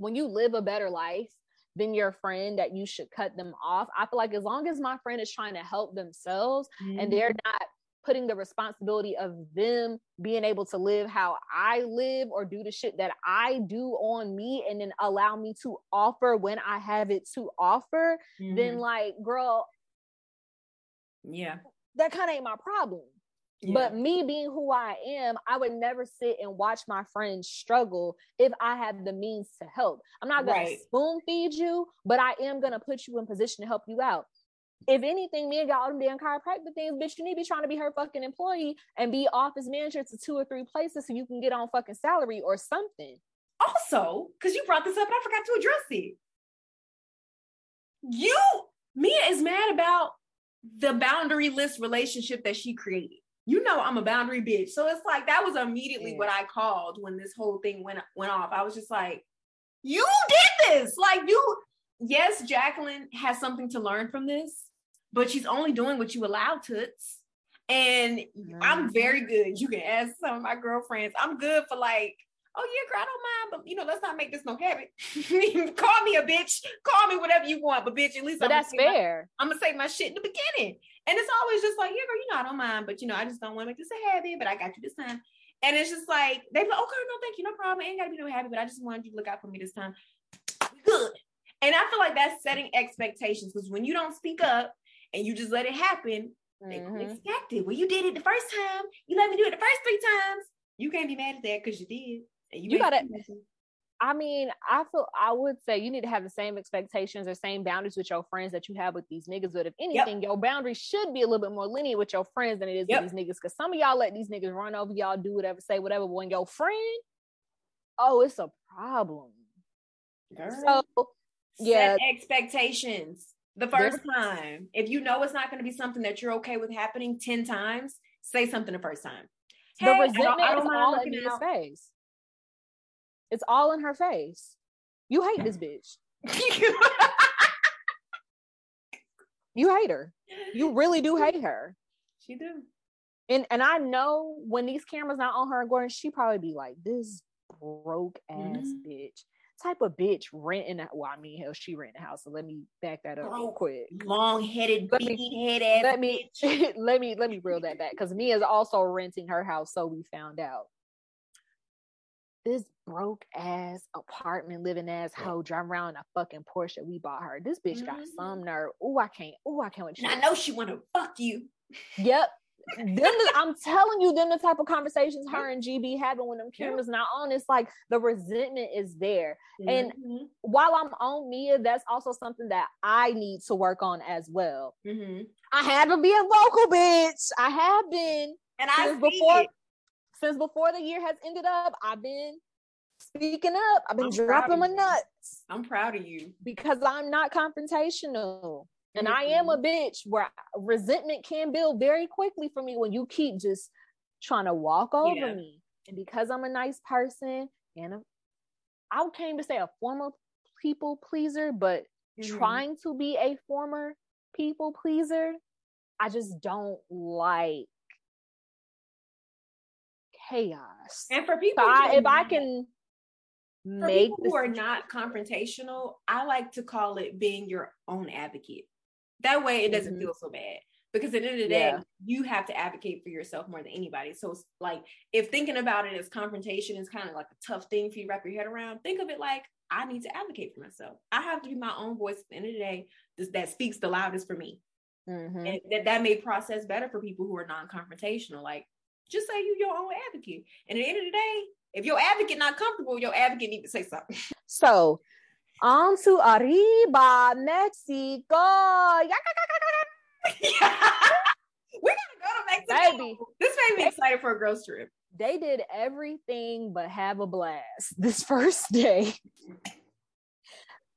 Speaker 1: when you live a better life than your friend that you should cut them off. I feel like as long as my friend is trying to help themselves mm-hmm. and they're not putting the responsibility of them being able to live how I live or do the shit that I do on me and then allow me to offer when I have it to offer, mm-hmm. then like, girl,
Speaker 2: yeah,
Speaker 1: that kind of ain't my problem. Yeah. But me being who I am, I would never sit and watch my friends struggle if I had the means to help. I'm not gonna right. spoon feed you, but I am gonna put you in position to help you out. If anything, me and got all them damn chiropractic things, bitch, you need to be trying to be her fucking employee and be office manager to two or three places so you can get on fucking salary or something.
Speaker 2: also, because you brought this up and I forgot to address it. You, Mia is mad about the boundaryless relationship that she created. You know I'm a boundary bitch. So it's like that was immediately yeah. what I called when this whole thing went went off. I was just like, you did this. Like you, yes, Jacqueline has something to learn from this, but she's only doing what you allow toots. And mm-hmm. I'm very good. You can ask some of my girlfriends. I'm good for like oh yeah, girl, I don't mind, but you know, let's not make this no habit. Call me a bitch, call me whatever you want, but bitch, at least
Speaker 1: but I'm that's fair.
Speaker 2: My, I'm gonna say my shit in the beginning, and it's always just like, yeah, girl, you know, I don't mind, but you know, I just don't want to make this a habit, but I got you this time. And it's just like they be like, okay, no, thank you, no problem. It ain't gotta be no habit, but I just wanted you to look out for me this time. Good. And I feel like that's setting expectations because when you don't speak up and you just let it happen, mm-hmm. they expect it. Well, you did it the first time. You let me do it the first three times. You can't be mad at that because you did.
Speaker 1: You, you gotta. I mean, I feel I would say you need to have the same expectations or same boundaries with your friends that you have with these niggas. But if anything, yep. your boundaries should be a little bit more linear with your friends than it is yep. with these niggas. Because some of y'all let these niggas run over y'all, do whatever, say whatever. But when your friend, oh, it's a problem.
Speaker 2: Girl. So yeah, Set expectations the first time. If you know it's not going to be something that you're okay with happening ten times, say something the first time.
Speaker 1: The resentment I don't, I don't is all in his face. It's all in her face. You hate this bitch. you hate her. You really do hate her.
Speaker 2: She do.
Speaker 1: And and I know when these cameras not on her and Gordon, she probably be like, this broke ass mm-hmm. bitch. Type of bitch renting well, I mean hell, she rent a house. So let me back that up oh, real quick.
Speaker 2: Long headed, beady head ass.
Speaker 1: Let me let me let me reel that back because Mia's also renting her house, so we found out this broke ass apartment living ass hoe driving around a fucking Porsche we bought her. This bitch mm-hmm. got some nerve. Oh, I can't. Oh, I can't.
Speaker 2: And I know she want to fuck you.
Speaker 1: Yep. them the, I'm telling you, them the type of conversations her and GB having when them cameras not on. It's like the resentment is there. Mm-hmm. And while I'm on Mia, that's also something that I need to work on as well. Mm-hmm. I had to be a vocal bitch. I have been.
Speaker 2: And I before. It
Speaker 1: since before the year has ended up, I've been speaking up. I've been I'm dropping my nuts.
Speaker 2: I'm proud of you
Speaker 1: because I'm not confrontational. And mm-hmm. I am a bitch where resentment can build very quickly for me when you keep just trying to walk over yeah. me. And because I'm a nice person and a, I came to say a former people pleaser, but mm-hmm. trying to be a former people pleaser, I just don't like chaos.
Speaker 2: And for people,
Speaker 1: so I, if I can make
Speaker 2: people who are not confrontational, I like to call it being your own advocate. That way, it doesn't mm-hmm. feel so bad. Because at the end of the day, yeah. you have to advocate for yourself more than anybody. So it's like if thinking about it as confrontation is kind of like a tough thing for you to wrap your head around, think of it like I need to advocate for myself. I have to be my own voice at the end of the day that speaks the loudest for me. Mm-hmm. And that, that may process better for people who are non-confrontational. Like just say you your own advocate. And at the end of the day, if your advocate not comfortable, your advocate need to say something.
Speaker 1: So on to Arriba, Mexico.
Speaker 2: we gotta go to Mexico. Baby. This made me excited for a girls trip.
Speaker 1: They did everything but have a blast this first day.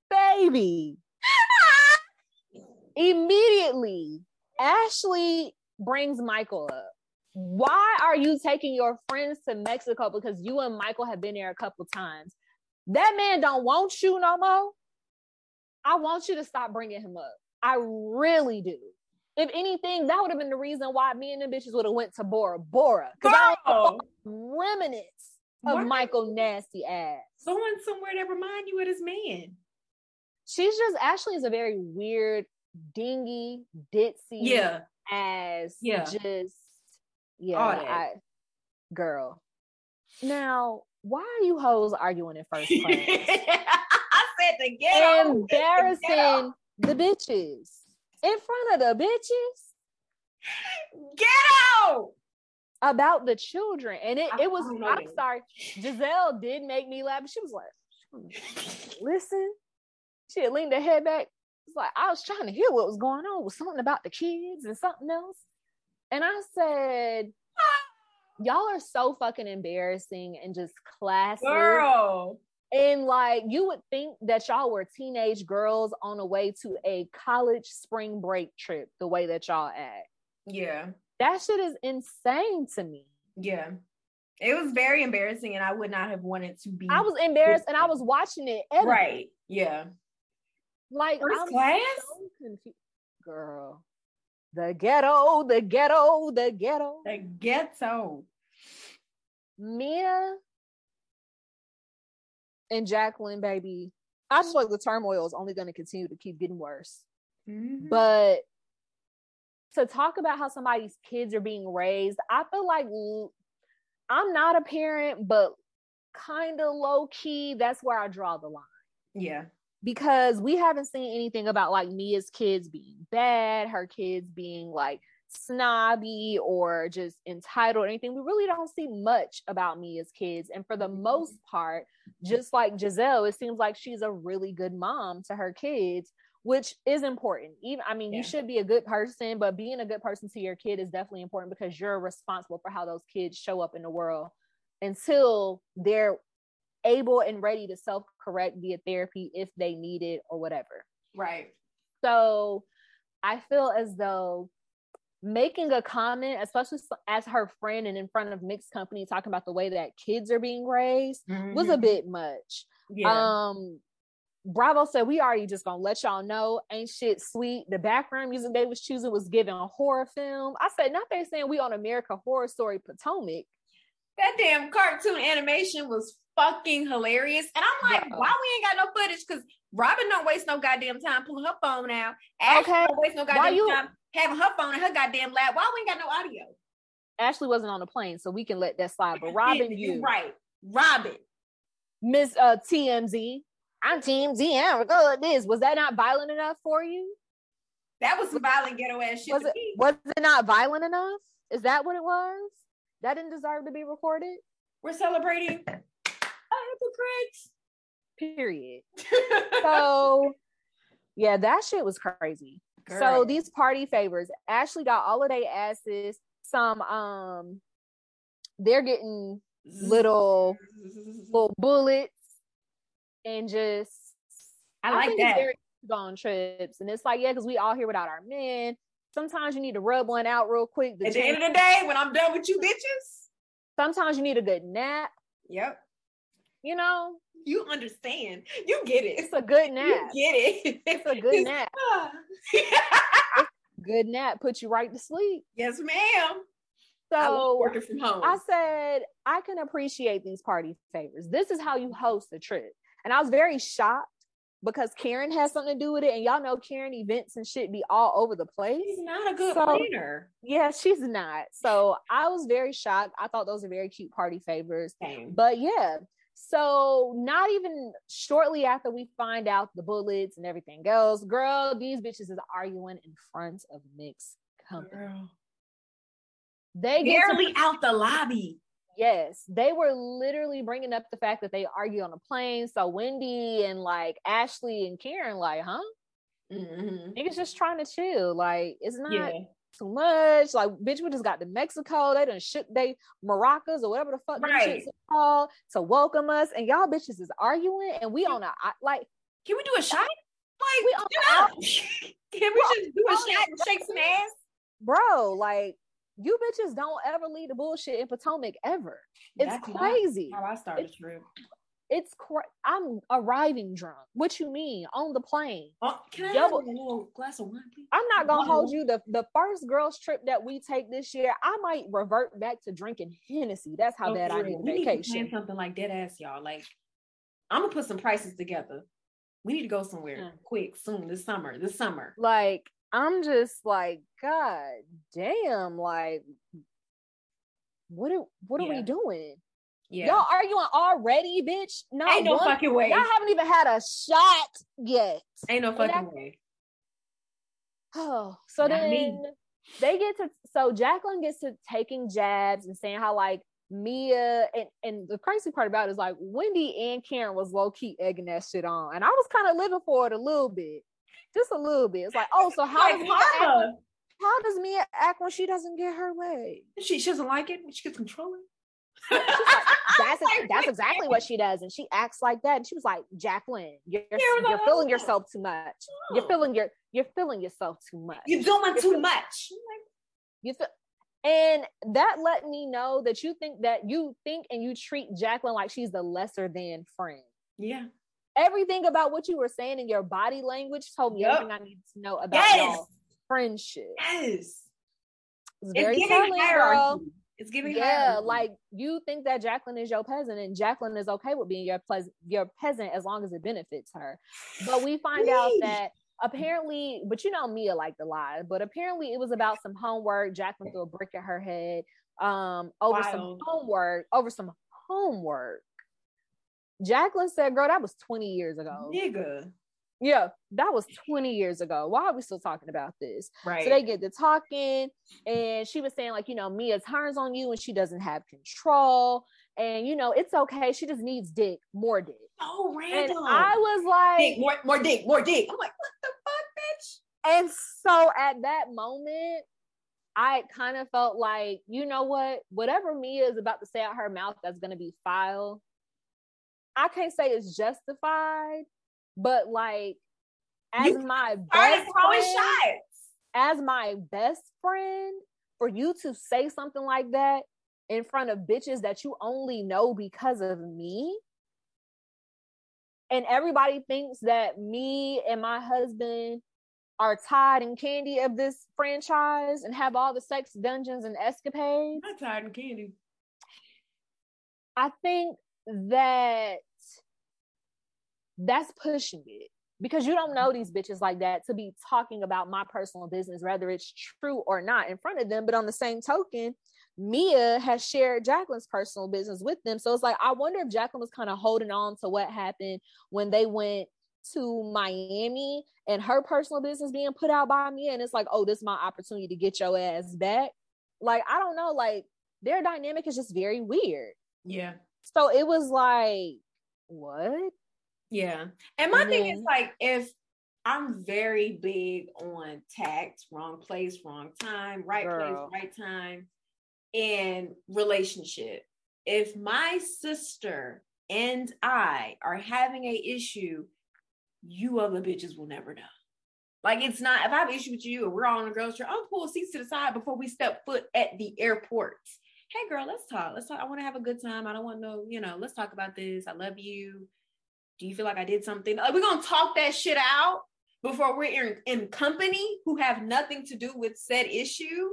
Speaker 1: Baby. Immediately, Ashley brings Michael up why are you taking your friends to Mexico because you and Michael have been there a couple times? That man don't want you no more. I want you to stop bringing him up. I really do. If anything, that would have been the reason why me and the bitches would have went to Bora Bora because I remnants of? Michael nasty ass.
Speaker 2: Going somewhere that remind you of his man.
Speaker 1: She's just Ashley is a very weird, dingy, ditzy,
Speaker 2: yeah,
Speaker 1: as yeah. just yeah, I, girl. Now, why are you hoes arguing in first class?
Speaker 2: I said the ghetto.
Speaker 1: Embarrassing the bitches in front of the bitches.
Speaker 2: Ghetto
Speaker 1: about the children, and it, it was. I'm sorry, Gizelle did make me laugh. She was like, "Listen," she had leaned her head back. It's like I was trying to hear what was going on with something about the kids and something else. And I said, ah, Y'all are so fucking embarrassing and just classy.
Speaker 2: Girl.
Speaker 1: And like you would think that y'all were teenage girls on the way to a college spring break trip, the way that y'all act.
Speaker 2: Yeah.
Speaker 1: That shit is insane to me.
Speaker 2: Yeah. It was very embarrassing and I would not have wanted to be
Speaker 1: I was embarrassed and I was watching it. Edited.
Speaker 2: right. Yeah.
Speaker 1: Like
Speaker 2: First
Speaker 1: I'm
Speaker 2: class?
Speaker 1: so confused. Girl. The ghetto, the ghetto, the ghetto.
Speaker 2: The ghetto.
Speaker 1: Mia and Jacqueline, baby. I just like the turmoil is only going to continue to keep getting worse.
Speaker 2: Mhm.
Speaker 1: But to talk about how somebody's kids are being raised, I feel like I'm not a parent, but kind of low key, that's where I draw the line
Speaker 2: yeah.
Speaker 1: Because we haven't seen anything about like Mia's kids being bad, her kids being like snobby or just entitled or anything. We really don't see much about Mia's kids. And for the mm-hmm. most part, just like Gizelle, it seems like she's a really good mom to her kids, which is important. Even I mean,
Speaker 2: Yeah.
Speaker 1: you should be a good person, but being a good person to your kid is definitely important because you're responsible for how those kids show up in the world until they're able and ready to self correct via therapy if they need it or whatever.
Speaker 2: Right.
Speaker 1: So I feel as though making a comment, especially as her friend and in front of mixed company, talking about the way that kids are being raised was a
Speaker 2: Mhm.
Speaker 1: bit much.
Speaker 2: yeah.
Speaker 1: Um, Bravo said we already just gonna let y'all know ain't shit sweet. The background music they was choosing was giving a horror film. I said, not they saying we on America Horror Story Potomac.
Speaker 2: that damn cartoon animation was fucking hilarious. And I'm like, why we ain't got no footage? Because Robyn don't waste no goddamn time pulling her phone out. Ashley
Speaker 1: Okay.
Speaker 2: don't waste no
Speaker 1: Why
Speaker 2: goddamn
Speaker 1: you-
Speaker 2: time having her phone in her goddamn lap. Why we ain't got no audio?
Speaker 1: Ashley wasn't on the plane, so we can let that slide. But Robyn,
Speaker 2: you right. Robyn.
Speaker 1: Miss uh TMZ. I'm TMZ. I'm record this. Was that not violent enough for you?
Speaker 2: That was some violent ghetto ass shit.
Speaker 1: Was it was it not violent enough? Is that what it was? That didn't deserve to be recorded?
Speaker 2: We're celebrating hypocrites.
Speaker 1: Period. So yeah, that shit was crazy. So these party favors, Ashley got all of their asses. Some um they're getting little little bullets and just
Speaker 2: I like
Speaker 1: think it's
Speaker 2: that.
Speaker 1: very on trips. And it's like, yeah, because we all here without our men. Sometimes you need to rub one out real quick.
Speaker 2: At the end of the day, when I'm done with you bitches,
Speaker 1: Sometimes you need a good nap.
Speaker 2: yep,
Speaker 1: You know,
Speaker 2: you understand. You get it.
Speaker 1: it's a good
Speaker 2: You
Speaker 1: nap.
Speaker 2: get it.
Speaker 1: It's a good nap. Ah. Good nap put you right to sleep.
Speaker 2: yes, ma'am.
Speaker 1: So
Speaker 2: working from home.
Speaker 1: I said, I can appreciate these party favors. This is how you host a trip. And I was very shocked because Karen has something to do with it. And y'all know Karen events and shit be all over the place.
Speaker 2: She's not a good
Speaker 1: So-
Speaker 2: planner.
Speaker 1: Yeah, she's not. So I was very shocked. I thought those are very cute party favors.
Speaker 2: Same.
Speaker 1: But yeah, so not even shortly after we find out the bullets and everything else, girl, these bitches is arguing in front of mixed company.
Speaker 2: Girl.
Speaker 1: They get to-
Speaker 2: Barely out the lobby.
Speaker 1: yes, they were literally bringing up the fact that they argue on a plane. So Wendy and like Ashley and Karen, like, huh?
Speaker 2: Mhm.
Speaker 1: Niggas just trying to chill. Like, it's not
Speaker 2: Yeah.
Speaker 1: Too much. Like, bitch, we just got to Mexico. They done shook they maracas or whatever the fuck
Speaker 2: Right.
Speaker 1: called to welcome us. And y'all bitches is arguing and we on a like
Speaker 2: Can we do a shot? Like,
Speaker 1: We on the.
Speaker 2: Can we just do a shot and shake some ass?
Speaker 1: bro, like you bitches don't ever lead the bullshit in Potomac ever. It's
Speaker 2: That's
Speaker 1: crazy.
Speaker 2: How I started the trip.
Speaker 1: It's cra- I'm arriving drunk. What you mean on the plane?
Speaker 2: Oh, can I
Speaker 1: Double-
Speaker 2: have a little glass of wine, please?
Speaker 1: I'm not gonna hold you. The the first girls trip that we take this year, I might revert back to drinking Hennessy. That's how
Speaker 2: Oh,
Speaker 1: bad I need
Speaker 2: We
Speaker 1: a
Speaker 2: need to plan
Speaker 1: vacation.
Speaker 2: something like dead ass, y'all. Like, I'm gonna put some prices together. We need to go somewhere
Speaker 1: Mm.
Speaker 2: quick soon this summer. This summer.
Speaker 1: Like I'm just like, God damn, like what are what are
Speaker 2: Yeah.
Speaker 1: we doing?
Speaker 2: Yeah.
Speaker 1: Y'all arguing already, bitch? Not
Speaker 2: Ain't no
Speaker 1: one-
Speaker 2: fucking way.
Speaker 1: Y'all haven't even had a shot yet.
Speaker 2: Ain't no fucking way.
Speaker 1: Oh, so
Speaker 2: Not
Speaker 1: then
Speaker 2: me.
Speaker 1: they get to so Jacqueline gets to taking jabs and saying how like Mia and, and the crazy part about it is like Wendy and Karen was low key egging that shit on, and I was kind of living for it a little bit, just a little bit. It's like, oh, so how
Speaker 2: Like,
Speaker 1: does Mia act, how does Mia act when she doesn't get her way?
Speaker 2: she, she doesn't like it. She gets controlling.
Speaker 1: Like, that's that's exactly what she does, and she acts like that. And she was like, Jacqueline, you're you're feeling yourself too much. You're feeling your you're feeling yourself too much.
Speaker 2: You're doing too much.
Speaker 1: You feel, and that let me know that you think that you think and you treat Jacqueline like she's the lesser than friend.
Speaker 2: Yeah.
Speaker 1: Everything about what you were saying in your body language told me yep. everything I needed to know about yes. friendship.
Speaker 2: Yes.
Speaker 1: It's very it's telling, girl.
Speaker 2: It's giving
Speaker 1: yeah, like you think that Jacqueline is your peasant, and Jacqueline is okay with being your pleasant your peasant as long as it benefits her. But we find out that apparently, but you know Mia liked the lie, but apparently it was about some homework. Jacqueline threw a brick at her head um over Wild. some homework, over some homework. Jacqueline said, girl, that was 20 years ago.
Speaker 2: Nigga.
Speaker 1: Yeah, that was 20 years ago. Why are we still talking about this?
Speaker 2: Right.
Speaker 1: So they get to talking, and she was saying, like, you know, Mia turns on you and she doesn't have control. And you know, it's okay. She just needs dick, more dick.
Speaker 2: Oh, random.
Speaker 1: And I was like,
Speaker 2: dick, more, more dick, more dick. I'm like, what the fuck, bitch?
Speaker 1: And so at that moment, I kind of felt like, you know what? Whatever Mia is about to say out her mouth that's going to be filed, I can't say it's justified, but like as you my best friend, as my best friend, for you to say something like that in front of bitches that you only know because of me, and everybody thinks that me and my husband are tied and candy of this franchise and have all the sex dungeons and escapades.
Speaker 2: Not tied and candy.
Speaker 1: I think that that's pushing it because you don't know these bitches like that to be talking about my personal business, whether it's true or not, in front of them. But on the same token, Mia has shared Jacqueline's personal business with them. So it's like, I wonder if Jacqueline was kind of holding on to what happened when they went to Miami and her personal business being put out by Mia. And it's like, oh, this is my opportunity to get your ass back. Like, I don't know. Like, their dynamic is just very weird.
Speaker 2: Yeah.
Speaker 1: So it was like, what?
Speaker 2: Yeah. And my and thing then, is like if I'm very big on tact, wrong place, wrong time, right girl. place, right time, and relationship. If my sister and I are having a issue, you other bitches will never know. Like it's not if I have an issue with you and we're all on a girls trip, I'll pull seats to the side before we step foot at the airport. Hey girl, let's talk. Let's talk. I want to have a good time. I don't want no, you know, let's talk about this. I love you do you feel like I did something? Like we're gonna talk that shit out before we're in, in company who have nothing to do with said issue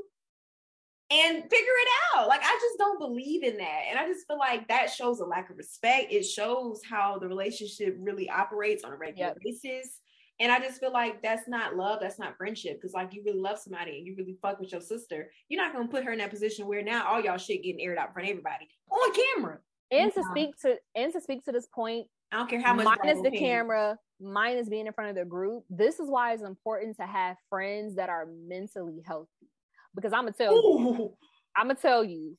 Speaker 2: and figure it out. Like I just don't believe in that. And I just feel like that shows a lack of respect. It shows how the relationship really operates on a regular yep. basis. And I just feel like that's not love, that's not friendship. Cause like you really love somebody and you really fuck with your sister, you're not gonna put her in that position where now all y'all shit getting aired out in front of everybody on camera.
Speaker 1: And to speak to and to speak to this point,
Speaker 2: I don't care how much.
Speaker 1: Minus the camera, minus being in front of the group. This is why it's important to have friends that are mentally healthy. Because I'm gonna tell Ooh. you, I'm gonna tell you,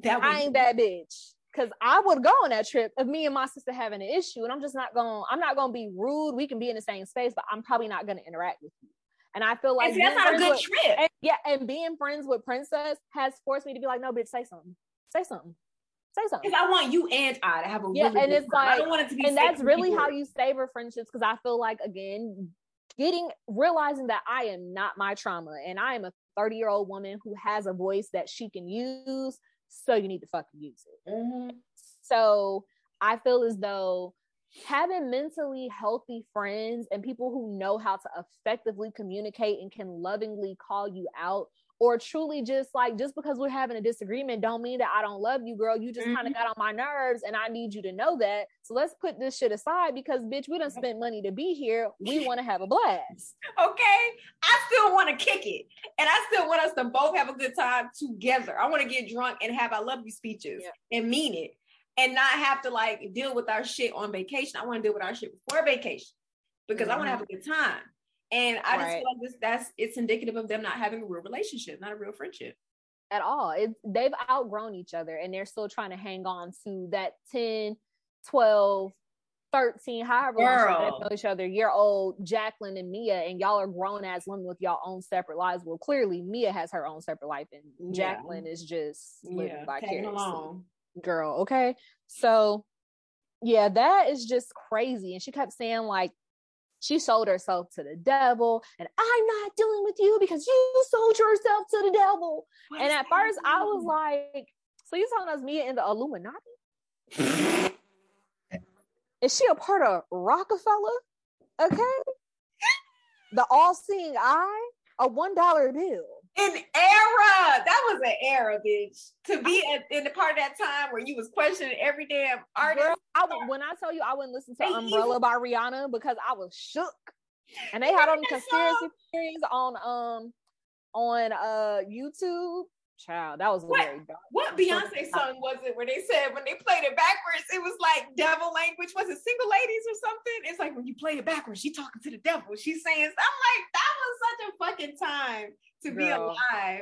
Speaker 1: that I ain't that bitch. Cause I would go on that trip if me and my sister having an issue, and I'm just not going. I'm not gonna be rude. We can be in the same space, but I'm probably not gonna interact with you. And I feel like
Speaker 2: that's not a good
Speaker 1: with,
Speaker 2: trip.
Speaker 1: And, yeah, and being friends with Princess has forced me to be like, no, bitch, say something. Say something. Say something.
Speaker 2: Because I want you and I to have a
Speaker 1: yeah,
Speaker 2: really
Speaker 1: and it's time. like
Speaker 2: I don't want it to be.
Speaker 1: And that's really how you savor friendships. Because I feel like again, getting realizing that I am not my trauma, and I am a 30 year old woman who has a voice that she can use. So you need to fucking use it.
Speaker 2: Mm-hmm.
Speaker 1: So I feel as though having mentally healthy friends and people who know how to effectively communicate and can lovingly call you out or truly just like just because we're having a disagreement don't mean that I don't love you, girl. You just mm-hmm. kind of got on my nerves and I need you to know that. So let's put this shit aside because bitch, we don't spend money to be here. We want to have a blast.
Speaker 2: Okay. I still want to kick it. And I still want us to both have a good time together. I want to get drunk and have I love you speeches yeah. and mean it and not have to like deal with our shit on vacation. I want to deal with our shit before vacation because mm-hmm. I want to have a good time. And I just feel like this that's it's indicative of them not having a real relationship, not a real friendship.
Speaker 1: At all. It, they've outgrown each other and they're still trying to hang on to that 10, 12, 13, however long know each other, year old Jacqueline and Mia, and y'all are grown ass women with y'all own separate lives. Well, clearly Mia has her own separate life, and
Speaker 2: Yeah.
Speaker 1: Jacqueline is just living
Speaker 2: Yeah,
Speaker 1: vicariously. Girl, okay. So yeah, that is just crazy. And she kept saying, like, she sold herself to the devil, and I'm not dealing with you because you sold yourself to the devil.
Speaker 2: What
Speaker 1: and at first, I was like, so you telling us Mia in the Illuminati? Is she a part of Rockefeller? Okay. the all seeing eye? A one dollar bill.
Speaker 2: An era. That was an era, bitch. To be at, in the part of that time where you was questioning every damn artist.
Speaker 1: Girl, I when I tell you I wouldn't listen to Umbrella by Rihanna because I was shook. And they had on conspiracy theories on um on uh YouTube. Child, that was
Speaker 2: What?
Speaker 1: very dark.
Speaker 2: What Beyonce song was it where they said when they played it backwards, it was like devil language? Was it single ladies or something? It's like when you play it backwards, she talking to the devil. She's saying, I'm like, that was such a fucking time to be alive.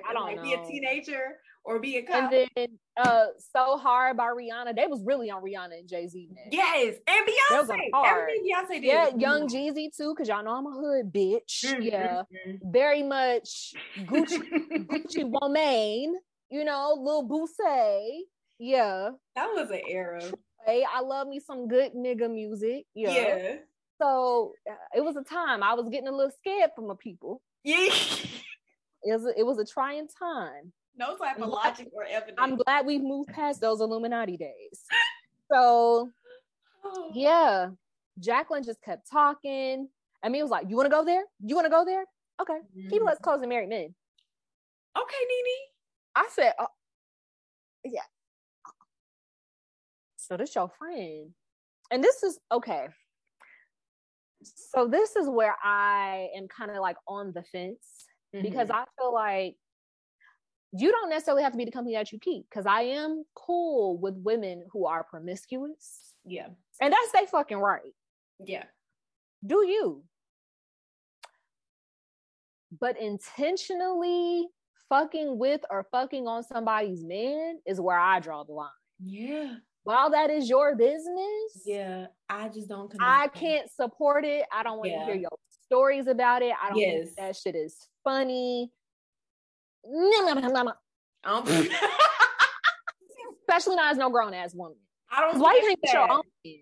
Speaker 1: I don't
Speaker 2: like, be a teenager or be a
Speaker 1: And then uh So Hard by Rihanna. They was really on Rihanna and Jay-Z. neck.
Speaker 2: yes, and Beyonce. Everything Beyonce did.
Speaker 1: Yeah, Young. Jeezy too, because y'all know I'm a hood bitch.
Speaker 2: Mm,
Speaker 1: Yeah.
Speaker 2: mm,
Speaker 1: Very much Gucci. Gucci woman, you know, Lil Boosie. Yeah.
Speaker 2: that was an era.
Speaker 1: Hey, I love me some good nigga music. Yeah.
Speaker 2: Yeah.
Speaker 1: So uh, it was a time I was getting a little scared for my people.
Speaker 2: Yeah.
Speaker 1: It was a, it was a trying time.
Speaker 2: no type of logic or evidence.
Speaker 1: I'm glad we moved past those Illuminati days. So
Speaker 2: Oh.
Speaker 1: yeah, Jacqueline just kept talking. I mean, it was like, "You want to go there? You want to go there? Okay, keep
Speaker 2: Mhm.
Speaker 1: let's close and married men."
Speaker 2: Okay, Nene.
Speaker 1: I said, oh, "Yeah." So this your friend, and this is okay. So this is where I am kind of like on the fence because
Speaker 2: Mm-hmm.
Speaker 1: I feel like you don't necessarily have to be the company that you keep because I am cool with women who are promiscuous.
Speaker 2: yeah,
Speaker 1: And that's they fucking right.
Speaker 2: yeah,
Speaker 1: Do you? But intentionally fucking with or fucking on somebody's man is where I draw the line.
Speaker 2: yeah,
Speaker 1: While that is your business,
Speaker 2: yeah. I just don't.
Speaker 1: I can't support it. I don't want to hear your stories about it. I don't
Speaker 2: Yes.
Speaker 1: think that shit is funny. Especially not as no grown ass woman.
Speaker 2: I don't.
Speaker 1: Why you
Speaker 2: get
Speaker 1: your own man?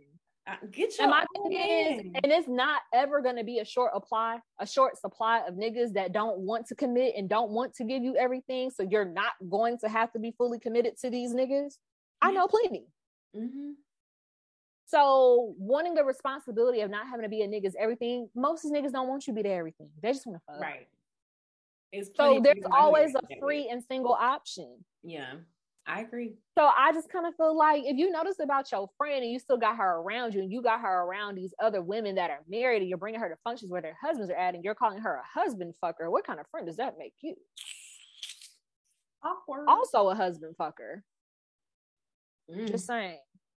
Speaker 2: Uh, Get your
Speaker 1: And my thing is, and it's not ever gonna be a short apply, a short supply of niggas that don't want to commit and don't want to give you everything. So you're not going to have to be fully committed to these niggas. I know plenty.
Speaker 2: Mhm.
Speaker 1: So wanting the responsibility of not having to be a nigga's everything, most of these niggas don't want you to be their everything. They just want to fuck.
Speaker 2: Right. It's
Speaker 1: So there's
Speaker 2: people out here
Speaker 1: always a free and single option.
Speaker 2: Yeah, I agree.
Speaker 1: So I just kind of feel like if you notice about your friend and you still got her around you and you got her around these other women that are married and you're bringing her to functions where their husbands are at and you're calling her a husband fucker, what kind of friend does that make you?
Speaker 2: Awkward.
Speaker 1: Also a husband fucker.
Speaker 2: Mm.
Speaker 1: Just saying.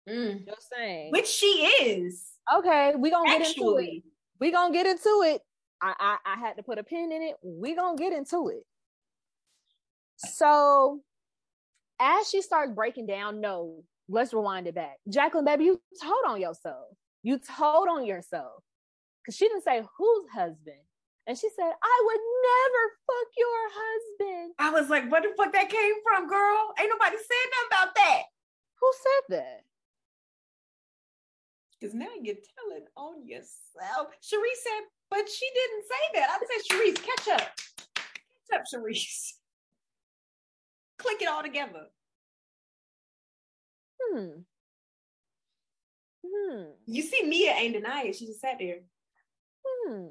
Speaker 2: Mm.
Speaker 1: Just saying.
Speaker 2: Which she is
Speaker 1: okay, we gonna get into it. We gonna get into it. I, I I had to put a pin in it. We gonna get into it. So as she starts breaking down, no, let's rewind it back. Jacqueline, baby, you told on yourself. You told on yourself. Cause she didn't say whose husband. And she said, I would never fuck your husband.
Speaker 2: I was like, where the fuck that came from, girl? Ain't nobody said nothing about that.
Speaker 1: Who said that?
Speaker 2: Because now you're telling on yourself. Charrisse said, but she didn't say that. I said, Charrisse, catch up. Catch up, Charrisse. Click it all together.
Speaker 1: Hmm. Hmm.
Speaker 2: You see, Mia ain't denying it. She just sat there.
Speaker 1: Hmm.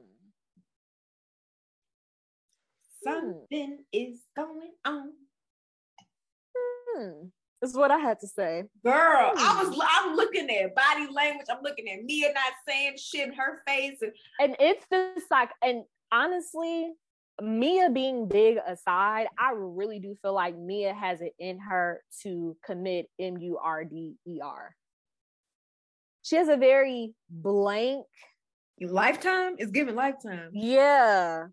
Speaker 2: Something is going on.
Speaker 1: Hmm. That's what I had to say.
Speaker 2: Girl, I
Speaker 1: Hmm.
Speaker 2: was I'm looking at body language. I'm looking at Mia not saying shit in her face. And
Speaker 1: and it's this like and honestly mia being big aside i really do feel like mia has it in her to commit m-u-r-d-e-r she has a very blank
Speaker 2: lifetime is giving lifetime.
Speaker 1: yeah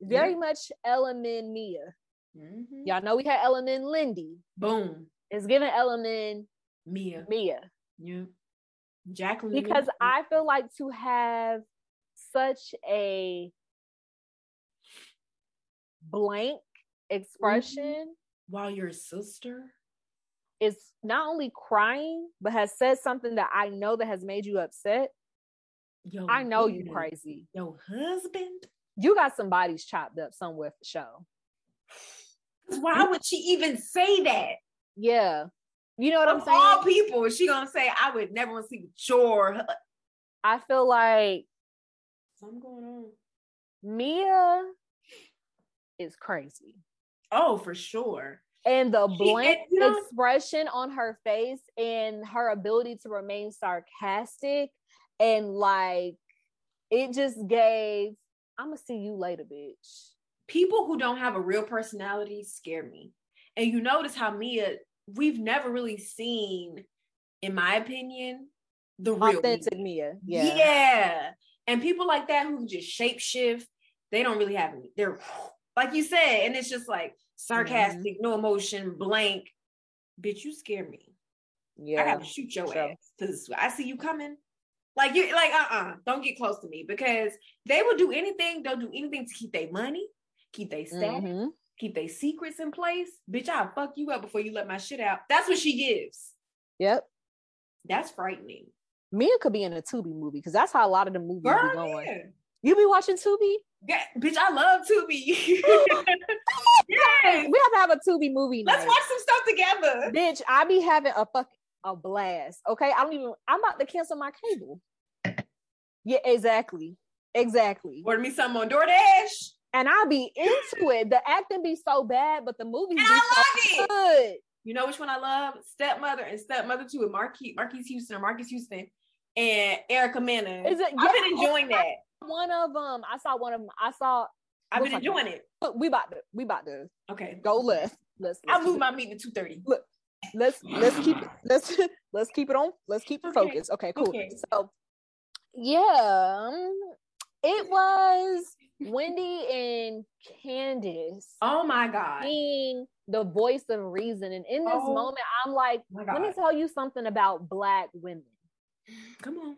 Speaker 1: very
Speaker 2: Yeah.
Speaker 1: much element mia
Speaker 2: Mhm.
Speaker 1: y'all know we had element lindy
Speaker 2: Boom.
Speaker 1: It's giving element
Speaker 2: Mia.
Speaker 1: mia
Speaker 2: Yeah. Jacqueline.
Speaker 1: because I feel like to have such a blank expression mm-hmm.
Speaker 2: while your sister.
Speaker 1: is not only crying, but has said something that I know that has made you upset.
Speaker 2: Yo,
Speaker 1: I know you crazy.
Speaker 2: Your husband.
Speaker 1: You got some bodies chopped up somewhere for sure.
Speaker 2: Why would she even say that?
Speaker 1: Yeah. You know what I'm saying?
Speaker 2: all people, she gonna say, "I would never want to see your." hu-"
Speaker 1: I feel like
Speaker 2: Something going on.
Speaker 1: Mia is crazy.
Speaker 2: Oh, for sure.
Speaker 1: And the
Speaker 2: She-
Speaker 1: blank
Speaker 2: and you know-
Speaker 1: expression on her face and her ability to remain sarcastic and like it just gave, I'm gonna see you later, bitch.
Speaker 2: People who don't have a real personality scare me. And you notice how Mia, we've never really seen, in my opinion, the real
Speaker 1: Authentic
Speaker 2: Mia.
Speaker 1: Mia.
Speaker 2: Yeah.
Speaker 1: Yeah.
Speaker 2: And people like that who just shape shift, they don't really have any. They're like you said, and it's just like sarcastic,
Speaker 1: Mm-hmm.
Speaker 2: no emotion, blank. Bitch, you scare me.
Speaker 1: Yeah.
Speaker 2: I gotta shoot your
Speaker 1: Sure.
Speaker 2: ass because I see you coming. Like you, like uh, uh-uh, uh, do not get close to me because they will do anything. They'll do anything to keep their money, keep their status,
Speaker 1: Mhm.
Speaker 2: Keep their secrets in place. Bitch, I'll fuck you up before you let my shit out. That's what she gives.
Speaker 1: Yep.
Speaker 2: That's frightening.
Speaker 1: Mia could be in a Tubi movie because that's how a lot of the movies be going.
Speaker 2: yeah.
Speaker 1: You be watching Tubi?
Speaker 2: Yeah, bitch, I love Tubi. yes.
Speaker 1: We have to have a Tubi movie
Speaker 2: Let's
Speaker 1: night.
Speaker 2: watch some stuff together.
Speaker 1: Bitch, I be having a fuck a blast. Okay. I don't even I'm about to cancel my cable. Yeah, exactly. Exactly.
Speaker 2: Order me something on DoorDash.
Speaker 1: And I be into it. The acting be so bad, but the movies
Speaker 2: And
Speaker 1: be
Speaker 2: I love
Speaker 1: so
Speaker 2: it.
Speaker 1: good.
Speaker 2: You know which one I love? Stepmother and Stepmother 2 with Marques, Marques Houston or Marcus Houston and Erica Mena.
Speaker 1: Is it-
Speaker 2: I've been enjoying that.
Speaker 1: One of them, I saw one of them. I saw
Speaker 2: I've been enjoying it.
Speaker 1: look, we about to we about to
Speaker 2: Okay.
Speaker 1: go left. Let's,
Speaker 2: I'll move my meeting to 2.30.
Speaker 1: Look, let's let's keep it let's let's keep it on let's keep it
Speaker 2: Okay.
Speaker 1: focused okay cool
Speaker 2: Okay.
Speaker 1: so yeah um, it was wendy and candiace
Speaker 2: Oh my God.
Speaker 1: being the voice of reason and in this
Speaker 2: Oh
Speaker 1: moment i'm like let me tell you something about black women
Speaker 2: Come on.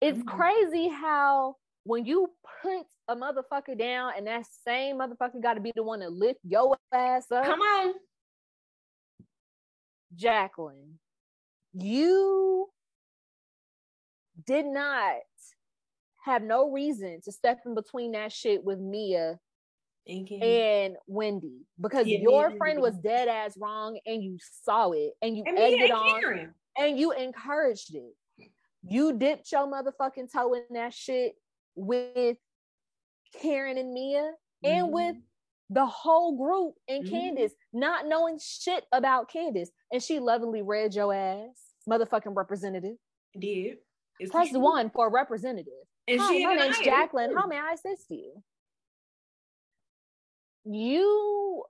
Speaker 1: it's
Speaker 2: Mhm.
Speaker 1: crazy how when you put a motherfucker down and that same motherfucker got to be the one to lift your ass up
Speaker 2: Come on.
Speaker 1: Jacqueline, you did not have no reason to step in between that shit with Mia and Wendy because
Speaker 2: Yeah,
Speaker 1: your friend
Speaker 2: and
Speaker 1: was dead ass wrong and you saw it and you
Speaker 2: And
Speaker 1: egged it on
Speaker 2: Karen.
Speaker 1: and you encouraged it. You dipped your motherfucking toe in that shit with Karen and Mia and
Speaker 2: Mhm.
Speaker 1: with the whole group and
Speaker 2: Mhm.
Speaker 1: Candiace, not knowing shit about Candiace. And she lovingly read your ass, motherfucking representative.
Speaker 2: Did. It's
Speaker 1: Press one for representative.
Speaker 2: And
Speaker 1: Hi,
Speaker 2: she
Speaker 1: my name's. Jacqueline. How may I assist you? You,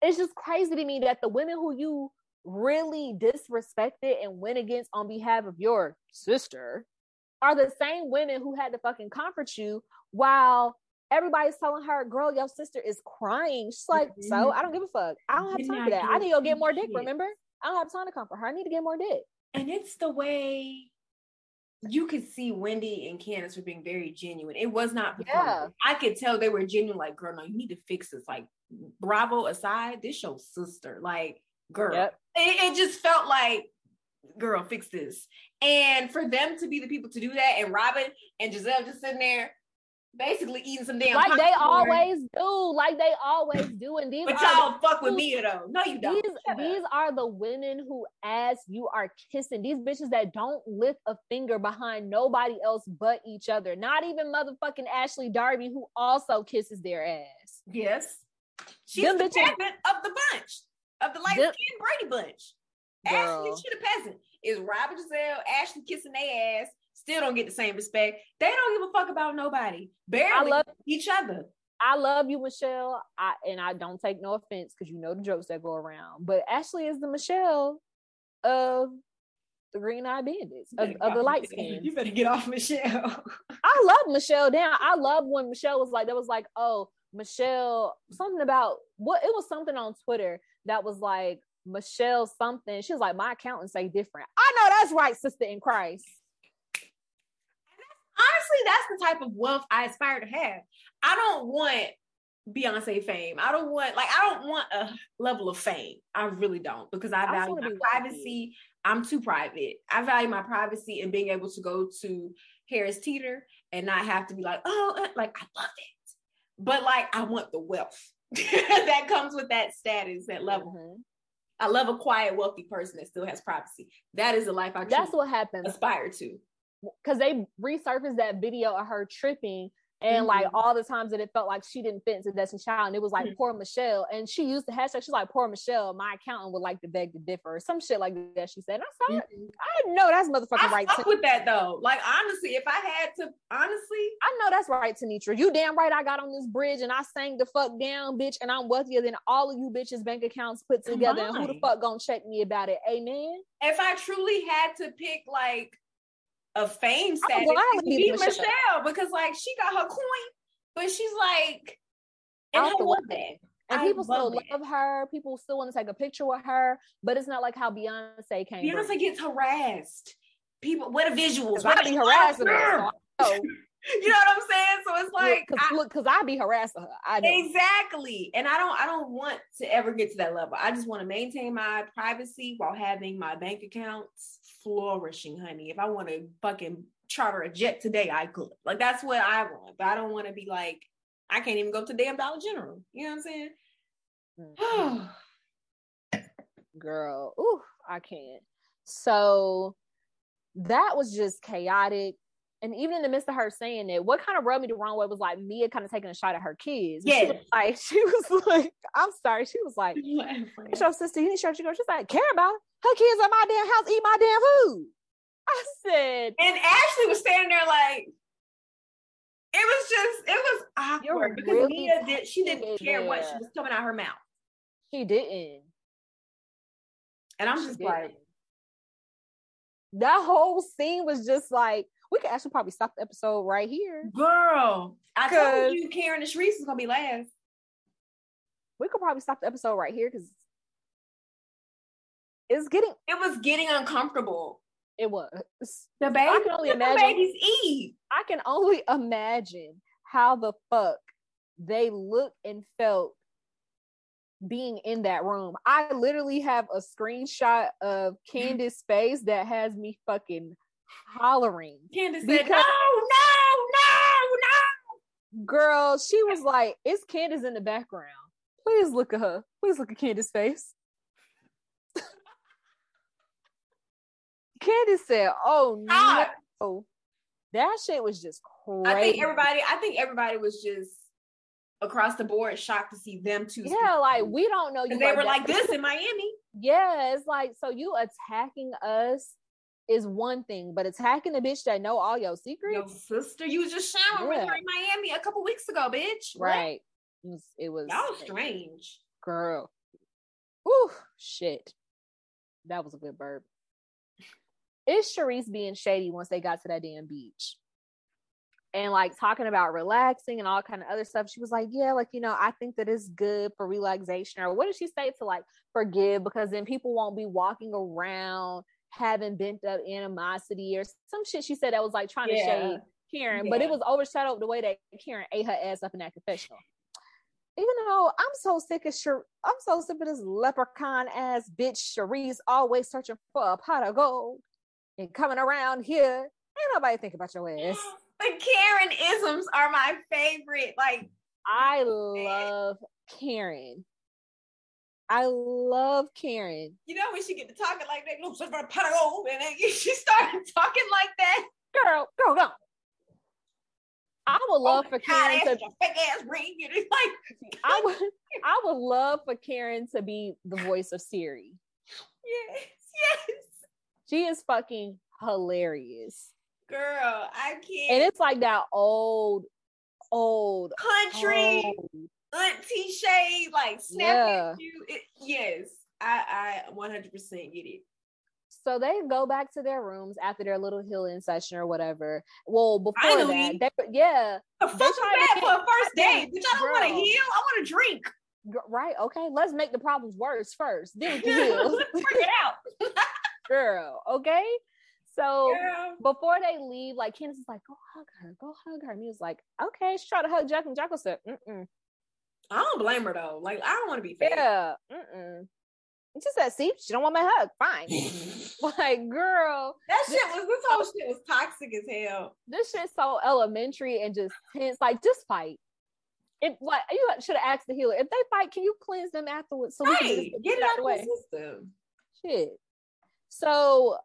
Speaker 1: it's just crazy to me that the women who you really disrespected and went against on behalf of your sister are the same women who had to fucking comfort you while everybody's telling her, girl, your sister is crying. She's like, so mm-hmm. I don't give a fuck. I don't have time for that. I need to go get more dick, remember? I don't have time to comfort her. I need to get more dick.
Speaker 2: And it's the way you could see Wendy and Candiace were being very genuine. It was not
Speaker 1: Yeah.
Speaker 2: I could tell they were genuine, like, girl, no, you need to fix this. Like, Bravo aside, this your sister. Like, girl.
Speaker 1: Yep.
Speaker 2: It, it just felt like, girl, fix this. And for them to be the people to do that, and Robyn and Gizelle just sitting there basically eating some damn
Speaker 1: Like they always do. Like they always do. And these
Speaker 2: But
Speaker 1: are the
Speaker 2: y'all fuck with me though. No, you don't.
Speaker 1: these are the women who as you are kissing these bitches that don't lift a finger behind nobody else but each other not even motherfucking ashley darby who also kisses their ass
Speaker 2: Yes. She's
Speaker 1: Them
Speaker 2: the
Speaker 1: bitches-
Speaker 2: peasant of the bunch, of the light skinned Brady bunch. Ashley, she the peasant. Is Robert Gizelle, Ashley kissing their ass, still don't get the same respect. They don't give a fuck about nobody. Barely
Speaker 1: love-
Speaker 2: each other.
Speaker 1: i love you michelle I, and i don't take no offense because you know the jokes that go around but ashley is the michelle of the green eye bandits of, of the light skin
Speaker 2: You better get off Michelle.
Speaker 1: I love Michelle down. I love when Michelle was like, that was like, oh, Michelle, something about what it was something on Twitter that was like, Michelle something. She was like, my accountant say different. I know that's right, sister in Christ.
Speaker 2: Honestly, that's the type of wealth I aspire to have. I don't want Beyonce fame. I don't want like I don't want a level of fame. I really don't because I value I my privacy. I'm too private. I value my privacy and being able to go to Harris Teeter and not have to be like, oh, uh, like I love it. But like I want the wealth that comes with that status, that level. Mm-hmm. I love a quiet, wealthy person that still has privacy. That is the life I.
Speaker 1: That's what happens.
Speaker 2: Aspire to.
Speaker 1: Because they resurfaced that video of her tripping and mm-hmm. like all the times that it felt like she didn't fit into Destiny Child, and it was like mm-hmm. poor Michelle, and she used the hashtag. She's like poor Michelle. My accountant would like to beg to differ, or some shit like that. She said, "I saw mm-hmm. I know that's motherfucking
Speaker 2: I
Speaker 1: right."
Speaker 2: Fuck with that though. Like honestly, if I had to, honestly,
Speaker 1: I know that's right, Tenitra. You damn right. I got on this bridge and I sang the fuck down, bitch, and I'm wealthier than all of you bitches' bank accounts put together. And who the fuck gonna check me about it? Amen.
Speaker 2: If I truly had to pick, like a fame status, be Michelle. Michelle because like she got her coin but she's like, and I love that.
Speaker 1: And I people still it. love her. People still want to take a picture with her, but it's not like how Beyonce came.
Speaker 2: Beyonce gets harassed. People, what are visuals? What
Speaker 1: I be harassing her. So
Speaker 2: you know what I'm saying? So it's like,
Speaker 1: cause, look, because I be harassing her. I know.
Speaker 2: exactly, and I don't, I don't want to ever get to that level. I just want to maintain my privacy while having my bank accounts flourishing, honey. If I want to fucking charter a jet today, I could. Like that's what I want. But I don't want to be like, I can't even go to damn Dollar General. You know what I'm saying?
Speaker 1: Mm-hmm. Girl, ooh, I can't. So that was just chaotic. And even in the midst of her saying it, what kind of rubbed me the wrong way was like Mia kind of taking a shot at her kids.
Speaker 2: Yeah.
Speaker 1: She was like, she was like, I'm sorry. She was like, your sister, you need to show you go. She's like, care about her kids at my damn house, eat my damn food. I said,
Speaker 2: and Ashley was standing there like, it was just, it was awkward because really Mia did, she didn't care what she was coming out of her mouth.
Speaker 1: She didn't.
Speaker 2: And I'm she just didn't. like,
Speaker 1: that whole scene was just like, we could actually probably stop the episode right here.
Speaker 2: Girl, I told you Karen and Charrisse is gonna be last.
Speaker 1: We could probably stop the episode right here because it's getting
Speaker 2: it was getting uncomfortable.
Speaker 1: It was.
Speaker 2: The baby. I can only imagine. baby's Eve.
Speaker 1: I can only imagine how the fuck they looked and felt being in that room. I literally have a screenshot of Candiace's face that has me fucking hollering.
Speaker 2: Candiace said, "No, no, no, no."
Speaker 1: Girl, she was like, "It's Candiace in the background. Please look at her. Please look at Candiace's face." Candiace said, "Oh no, that shit was just crazy."
Speaker 2: I think everybody. I think everybody was just across the board shocked to see them too.
Speaker 1: Yeah, like we don't know
Speaker 2: you. They were like this in Miami.
Speaker 1: Yeah, it's like so you attacking us is one thing, but attacking a bitch that know all your secrets.
Speaker 2: Your sister, you was just showering yeah. with her in Miami a couple weeks ago, bitch.
Speaker 1: Right. What? It was. It was
Speaker 2: that was strange,
Speaker 1: girl. Whew, shit. That was a good burp is Charrisse being shady once they got to that damn beach? And like talking about relaxing and all kind of other stuff. She was like, Yeah, like, you know, I think that it's good for relaxation. Or what did she say to like forgive? Because then people won't be walking around having bent up animosity or some shit she said that was like trying yeah. to shade Karen, yeah. but it was overshadowed the way that Karen ate her ass up in that confessional. Even though I'm so sick of Shar- I'm so sick of this leprechaun ass bitch Charrisse always searching for a pot of gold and coming around here. Ain't nobody think about your ass.
Speaker 2: The Karen isms are my favorite. Like
Speaker 1: I love Karen. I love Karen.
Speaker 2: You know when she get to talking like that, looks for a pot of gold, and then she started talking like that.
Speaker 1: Girl, girl, go. I would love oh for Karen God, to
Speaker 2: fake ass ring. Like
Speaker 1: I would I would love for Karen to be the voice of Siri.
Speaker 2: Yes, yes.
Speaker 1: She is fucking hilarious.
Speaker 2: Girl, I can't.
Speaker 1: And it's like that old, old
Speaker 2: country old. auntie shade, like snapping yeah. you. It, yes, I, I 100% get it.
Speaker 1: So they go back to their rooms after their little healing session or whatever. Well, before Finally. that, they, yeah,
Speaker 2: fuck is that for a first date? Bitch, I don't want to heal. I want to drink.
Speaker 1: right? Okay, let's make the problems worse first. Then we can heal.
Speaker 2: Let's work it out.
Speaker 1: Girl, okay? So
Speaker 2: Yeah.
Speaker 1: before they leave, like Candiace is like, go hug her, go hug her. And he was like, okay. She tried to hug Jack, and Jack was said, mm-mm.
Speaker 2: I don't blame her though. Like I don't want to be fake.
Speaker 1: Yeah, mm-mm. And she said, see, she don't want my hug. Fine. like, girl,
Speaker 2: That shit was this whole shit was toxic as hell.
Speaker 1: this shit's so elementary and just tense. Like, just fight. If like you should have asked the healer, if they fight, can you cleanse them afterwards so we can just
Speaker 2: Get it
Speaker 1: out the
Speaker 2: the
Speaker 1: way?
Speaker 2: system.
Speaker 1: Shit. So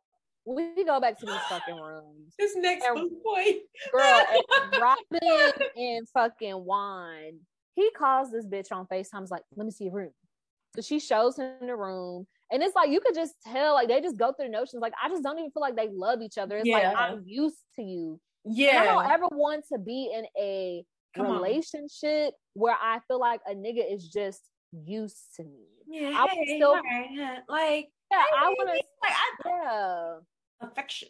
Speaker 1: we go back to these fucking rooms.
Speaker 2: This next
Speaker 1: And-
Speaker 2: boy.
Speaker 1: Girl, and Robyn and fucking Juan, he calls this bitch on FaceTime. Like, let me see your room. So she shows him the room. And it's like you could just tell, like they just go through notions. Like, I just don't even feel like they love each other. It's
Speaker 2: Yeah.
Speaker 1: like I'm used to you. And I don't ever want to be in a
Speaker 2: Come on.
Speaker 1: relationship where I feel like a nigga is just used to me.
Speaker 2: Yeah.
Speaker 1: I would
Speaker 2: hey,
Speaker 1: still-
Speaker 2: alright, huh, like
Speaker 1: Yeah, I want to.
Speaker 2: like I
Speaker 1: Yeah,
Speaker 2: affection.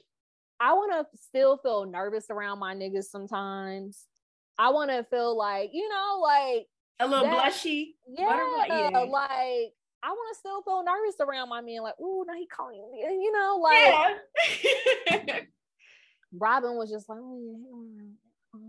Speaker 1: I want to still feel nervous around my niggas sometimes. I want to feel like you know, like
Speaker 2: A little
Speaker 1: That-
Speaker 2: blushy.
Speaker 1: yeah,
Speaker 2: yeah.
Speaker 1: like I want to still feel nervous around my man. Like, ooh, now he calling me. You know, like
Speaker 2: Yeah.
Speaker 1: Robyn was just like, oh yeah, oh,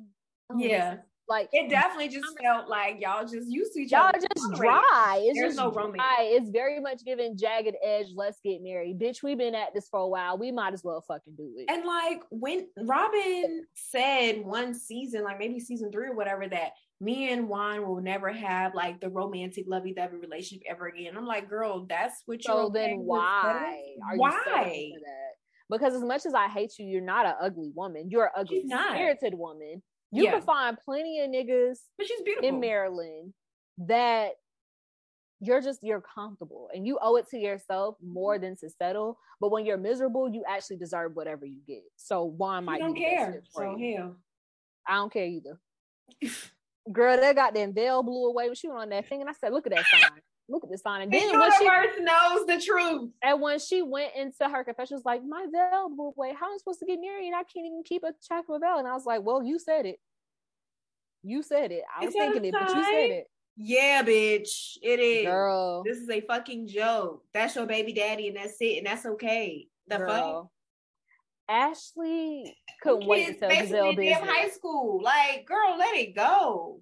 Speaker 1: oh,
Speaker 2: yeah.
Speaker 1: Like
Speaker 2: It definitely just felt like y'all just used to each
Speaker 1: y'all
Speaker 2: other.
Speaker 1: just
Speaker 2: Tolerate.
Speaker 1: dry. It's
Speaker 2: There's
Speaker 1: just
Speaker 2: no romance.
Speaker 1: dry. It's very much giving jagged edge. Let's get married, bitch. We've been at this for a while. We might as well fucking do it.
Speaker 2: And like when Robyn said one season, like maybe season three or whatever, that me and Juan will never have like the romantic lovey-dovey relationship ever again. I'm like, girl, that's what you're
Speaker 1: so then why
Speaker 2: why?
Speaker 1: Because as much as I hate you, you're not an ugly woman. You're an ugly spirited woman. You
Speaker 2: Yeah.
Speaker 1: can find plenty of niggas
Speaker 2: But she's beautiful.
Speaker 1: in Maryland that you're just you're comfortable and you owe it to yourself more than to settle. But when you're miserable, you actually deserve whatever you get. So why
Speaker 2: am
Speaker 1: I
Speaker 2: don't
Speaker 1: be the best
Speaker 2: care. So
Speaker 1: you.
Speaker 2: hell.
Speaker 1: I don't care either. Girl, that goddamn veil blew away when she went on that thing, and I said, "Look at that sign. Look at this sign." And
Speaker 2: The
Speaker 1: then when she
Speaker 2: universe knows the truth.
Speaker 1: and when she went into her confession, she was like, "My veil blew away. How am I supposed to get married? And I can't even keep a track of a veil." And I was like, "Well, you said it. You said it. I was
Speaker 2: Is that a
Speaker 1: thinking it, but you said it,
Speaker 2: Yeah, bitch. It is.
Speaker 1: girl."
Speaker 2: This is a fucking joke. That's your baby daddy, and that's it, and that's okay. The fuck.
Speaker 1: Ashley couldn't wait to tell Gizelle
Speaker 2: in damn high school. Like, girl, let it go.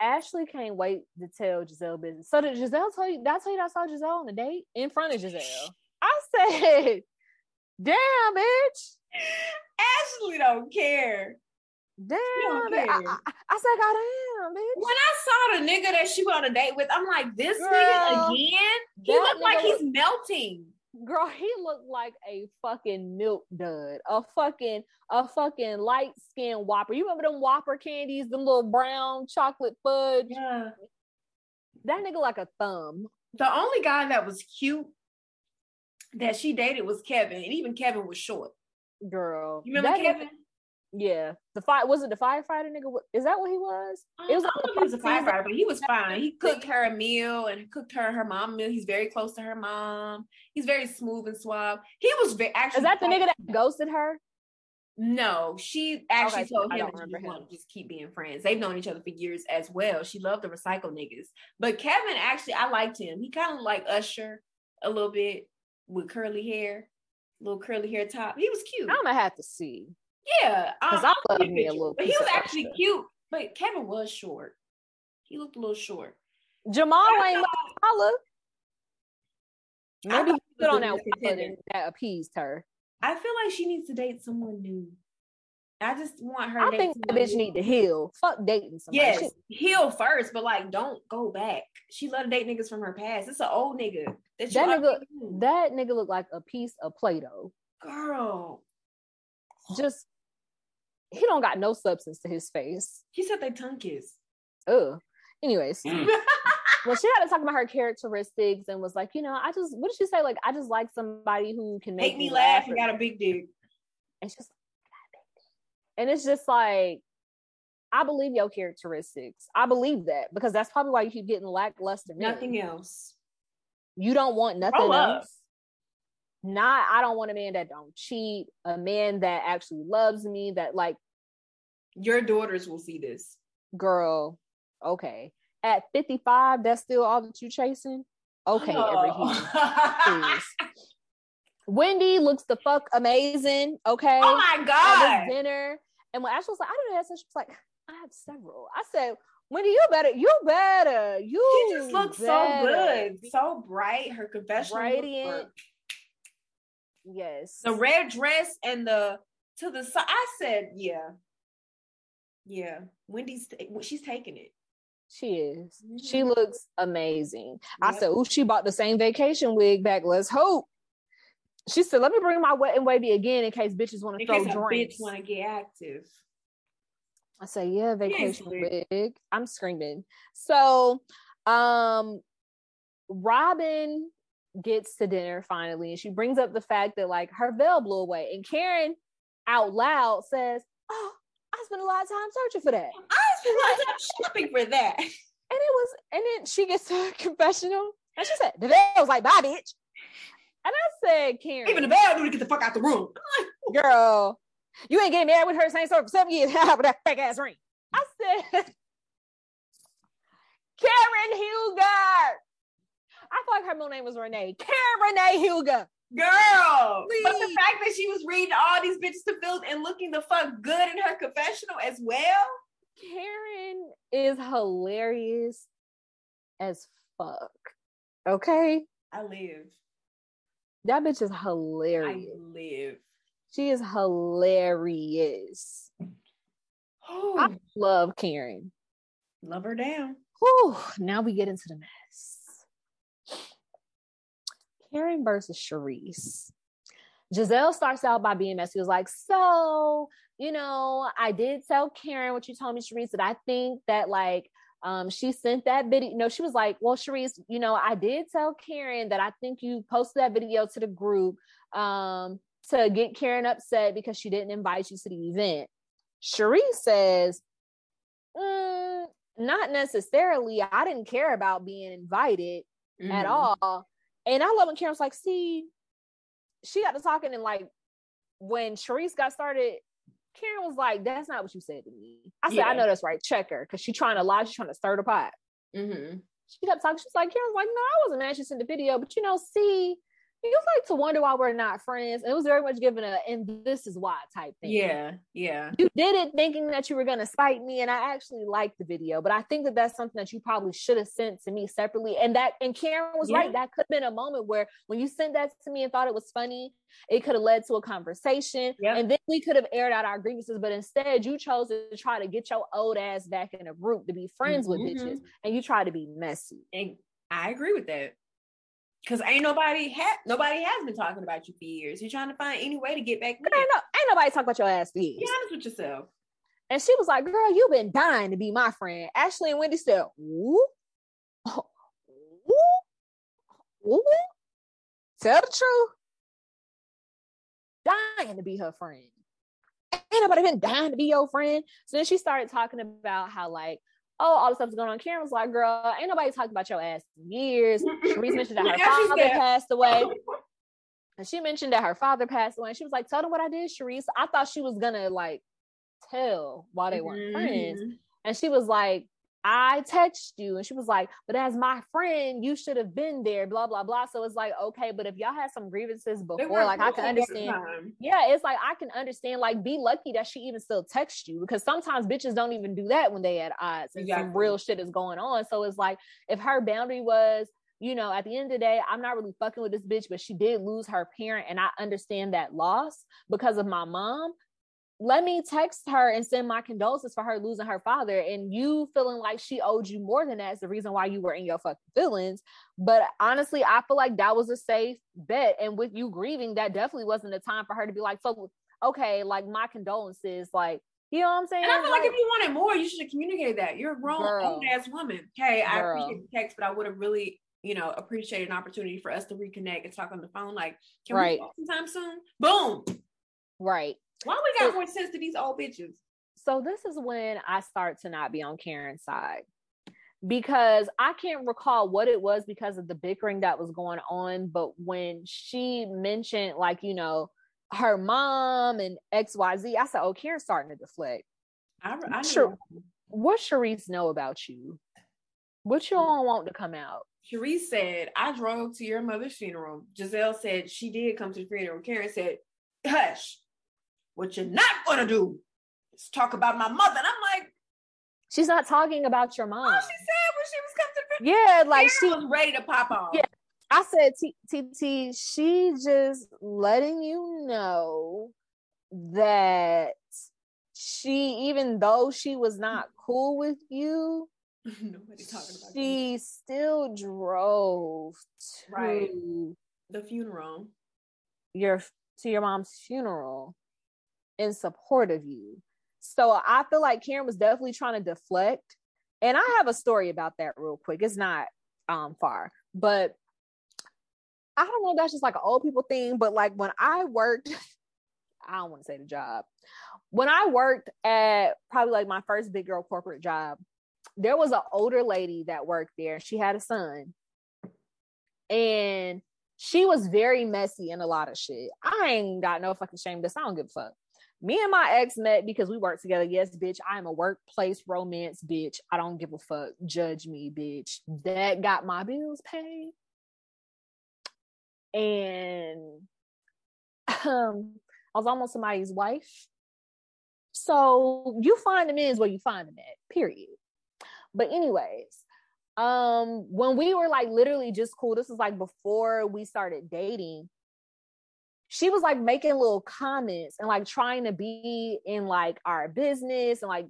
Speaker 1: Ashley can't wait to tell Gizelle business. So did Gizelle tell you? Did I tell you that I saw Gizelle on a date in front of Gizelle? I said, "Damn, bitch."
Speaker 2: Ashley don't care.
Speaker 1: Damn,
Speaker 2: don't.
Speaker 1: I,
Speaker 2: care.
Speaker 1: I, I said, God damn, bitch.
Speaker 2: When I saw the nigga that she went on a date with, I'm like, this
Speaker 1: Girl,
Speaker 2: nigga again? He looked like he's melting.
Speaker 1: Girl, he looked like a fucking milk dud, a fucking, a fucking light skinned whopper. You remember them whopper candies, them little brown chocolate fudge?
Speaker 2: Yeah.
Speaker 1: That nigga like a thumb.
Speaker 2: The only guy that was cute that she dated was Kevin, and even Kevin was short.
Speaker 1: Girl,
Speaker 2: You remember Kevin?
Speaker 1: nigga- yeah, the fire was it the firefighter nigga? Is that what he was? It was
Speaker 2: I
Speaker 1: like
Speaker 2: don't know if he was a
Speaker 1: the first season.
Speaker 2: firefighter, but he was fine. He cooked her a meal and cooked her her mom a meal. He's very close to her mom. He's very smooth and suave. He was very actually.
Speaker 1: Is that the nigga that ghosted her?
Speaker 2: No, she actually
Speaker 1: Okay,
Speaker 2: told him that she wanted to just keep being friends. They've known each other for years as well. She loved the recycle niggas. But Kevin actually, I liked him. He kind of like Usher a little bit with curly hair, little curly hair top. He was cute.
Speaker 1: I'm gonna have to see.
Speaker 2: Yeah,
Speaker 1: Because
Speaker 2: um,
Speaker 1: I love me a little
Speaker 2: But he was actually cute. But Kevin was short. He looked a little short.
Speaker 1: Jamal ain't holler.
Speaker 2: I
Speaker 1: Maybe he put on that and that appeased her.
Speaker 2: I feel like she needs to date someone new. I just want her.
Speaker 1: I think that
Speaker 2: someone
Speaker 1: bitch
Speaker 2: new.
Speaker 1: need to heal. Fuck dating somebody.
Speaker 2: Yes,
Speaker 1: She-
Speaker 2: heal first, but like don't go back. She love to date niggas from her past. It's an old nigga that,
Speaker 1: That nigga-
Speaker 2: knew.
Speaker 1: that nigga look like a piece of Play-Doh.
Speaker 2: girl.
Speaker 1: Just he don't got no substance to his face.
Speaker 2: He said they tongue kiss.
Speaker 1: Ugh. Anyways,
Speaker 2: Mm.
Speaker 1: well, she had to talk about her characteristics and was like, you know, I just what did she say? Like, I just like somebody who can make,
Speaker 2: Make me laugh and got a big dick.
Speaker 1: And she's like, and it's just like, I believe your characteristics. I believe that because that's probably why you keep getting lackluster. men.
Speaker 2: Nothing else.
Speaker 1: You don't want nothing
Speaker 2: Grow up.
Speaker 1: else. Not, I don't want a man that don't cheat, a man that actually loves me, that like,
Speaker 2: Your daughters will see this.
Speaker 1: girl, okay. at 55, that's still all that you're chasing? Okay, oh. Wendy looks the fuck amazing. Okay.
Speaker 2: Oh my god.
Speaker 1: dinner. And when Ashley was like, I don't know, she was like, I have several. I said, Wendy, you better, you better. You
Speaker 2: she just looks so good, so bright. Her confessional radiant.
Speaker 1: Yes.
Speaker 2: The red dress and the to the side. I said, yeah, yeah. Wendy's she's taking it.
Speaker 1: She is. Mm-hmm. She looks amazing. Yep. I said, "Oh, she bought the same vacation wig back. Let's hope." She said, "Let me bring my wet and wavy again in case bitches want to throw drinks.
Speaker 2: Bitch want to get active."
Speaker 1: I say, "Yeah, vacation wig." I'm screaming. So, um, Robyn gets to dinner finally, and she brings up the fact that like her veil blew away, and Karen out loud says, "Oh, I spent a lot of time searching for that.
Speaker 2: I spent a lot of time shopping for that."
Speaker 1: And it was, and then she gets to a confessional, and she said, "The veil was like, bye, bitch." And I said, Karen,
Speaker 2: even the veil knew to get the fuck out the room.
Speaker 1: Girl, you ain't getting married with her same story for seven years with that fake ass ring. I said, Karen Huger. I feel like her middle name was Renee. Karen Renee Huger.
Speaker 2: Girl, Please. but the fact that she was reading all these bitches to filth and looking the fuck good in her confessional as well.
Speaker 1: Karen is hilarious as fuck. Okay,
Speaker 2: I live.
Speaker 1: That bitch is hilarious.
Speaker 2: I live.
Speaker 1: She is hilarious. I love Karen.
Speaker 2: Love her down.
Speaker 1: Whew, now we get into the mess. Karen versus Charrisse. Gizelle starts out by being messy. Was like, so you know, I did tell Karen what you told me, Charrisse, that I think that like um, she sent that video. No, she was like, well, Charrisse, you know, I did tell Karen that I think you posted that video to the group um, to get Karen upset because she didn't invite you to the event. Charrisse says, mm, not necessarily. I didn't care about being invited mm-hmm. at all. And I love when Karen's like, see, she got to talking and like when Charrisse got started, Karen was like, that's not what you said to me. I said, yeah. I know that's right. Check her. Cause she's trying to lie. She's trying to stir the pot. Mm-hmm. She kept talking. She's like, Karen's like, no, I wasn't mad. She sent the video, but you know, see, you like to wonder why we're not friends. And it was very much given a and this is why type thing.
Speaker 2: Yeah, yeah.
Speaker 1: You did it thinking that you were gonna spite me, and I actually liked the video, but I think that that's something that you probably should have sent to me separately. And that and Karen was yeah. right. That could have been a moment where when you sent that to me and thought it was funny, it could have led to a conversation, and then we could have aired out our grievances. But instead, you chose to try to get your old ass back in a group to be friends mm-hmm. with bitches, and you try to be messy.
Speaker 2: And I agree with that. Cause ain't nobody had nobody has been talking about you for years. You're trying to find any way to get back. Ain't,
Speaker 1: no, ain't nobody talking about your ass for years.
Speaker 2: Be honest with yourself.
Speaker 1: And she was like, "Girl, you've been dying to be my friend." Ashley and Wendy said, "Ooh, ooh, ooh, tell the truth. Dying to be her friend. Ain't nobody been dying to be your friend." So then she started talking about how like oh, all the stuff's going on. Karen was like, girl, ain't nobody talked about your ass in years. Charrisse mentioned that her yeah, father passed away. And she mentioned that her father passed away. And she was like, tell them what I did, Charrisse. I thought she was gonna like tell why they weren't mm-hmm. friends. And she was like, I text you. And she was like, but as my friend, you should have been there, blah, blah, blah. So it's like, okay, but if y'all had some grievances before, like I can understand. Yeah, it's like I can understand, like, be lucky that she even still texts you because sometimes bitches don't even do that when they at odds and exactly. some real shit is going on. So it's like if her boundary was, you know, at the end of the day, I'm not really fucking with this bitch, but she did lose her parent, and I understand that loss because of my mom let me text her and send my condolences for her losing her father and you feeling like she owed you more than that is the reason why you were in your fucking feelings but honestly i feel like that was a safe bet and with you grieving that definitely wasn't the time for her to be like so okay like my condolences like you know what I'm saying?
Speaker 2: And I feel like, like if you wanted more, you should have communicated that. You're a grown old ass woman. Hey, girl. I appreciate the text, but I would have really, you know, appreciated an opportunity for us to reconnect and talk on the phone. Like, can right. we talk sometime soon? Boom.
Speaker 1: Right.
Speaker 2: Why we got so, more sense to these old bitches?
Speaker 1: So this is when I start to not be on Karen's side because I can't recall what it was because of the bickering that was going on. But when she mentioned, like, you know, her mom and XYZ, I said, Oh, Karen's starting to deflect. I, I sure. What Charrisse know about you? What you all want to come out?
Speaker 2: Charrisse said, I drove to your mother's funeral. Gizelle said she did come to the funeral. Karen said, Hush, what you're not gonna do is talk about my mother. And I'm like,
Speaker 1: She's not talking about your oh, mom.
Speaker 2: Oh, she said when she was coming to the funeral.
Speaker 1: Yeah, like she
Speaker 2: was ready to pop off.
Speaker 1: Yeah. I said, TT, she just letting you know that she, even though she was not cool with you,
Speaker 2: Nobody's talking about
Speaker 1: she
Speaker 2: you.
Speaker 1: still drove to
Speaker 2: Right. the funeral.
Speaker 1: your to your mom's funeral in support of you. So I feel like Karen was definitely trying to deflect. And I have a story about that real quick. It's not um far, but I don't know that's just like an old people thing, but like when I worked, I don't want to say the job. When I worked at probably like my first big girl corporate job, there was an older lady that worked there. She had a son. And she was very messy in a lot of shit. I ain't got no fucking shame. This I don't give a fuck. Me and my ex met because we worked together. Yes, bitch. I am a workplace romance bitch. I don't give a fuck. Judge me, bitch. That got my bills paid. And um, I was almost somebody's wife. So you find them is where you find them at, period. But anyways, um, when we were like literally just cool, this was like before we started dating. She was like making little comments and like trying to be in like our business and like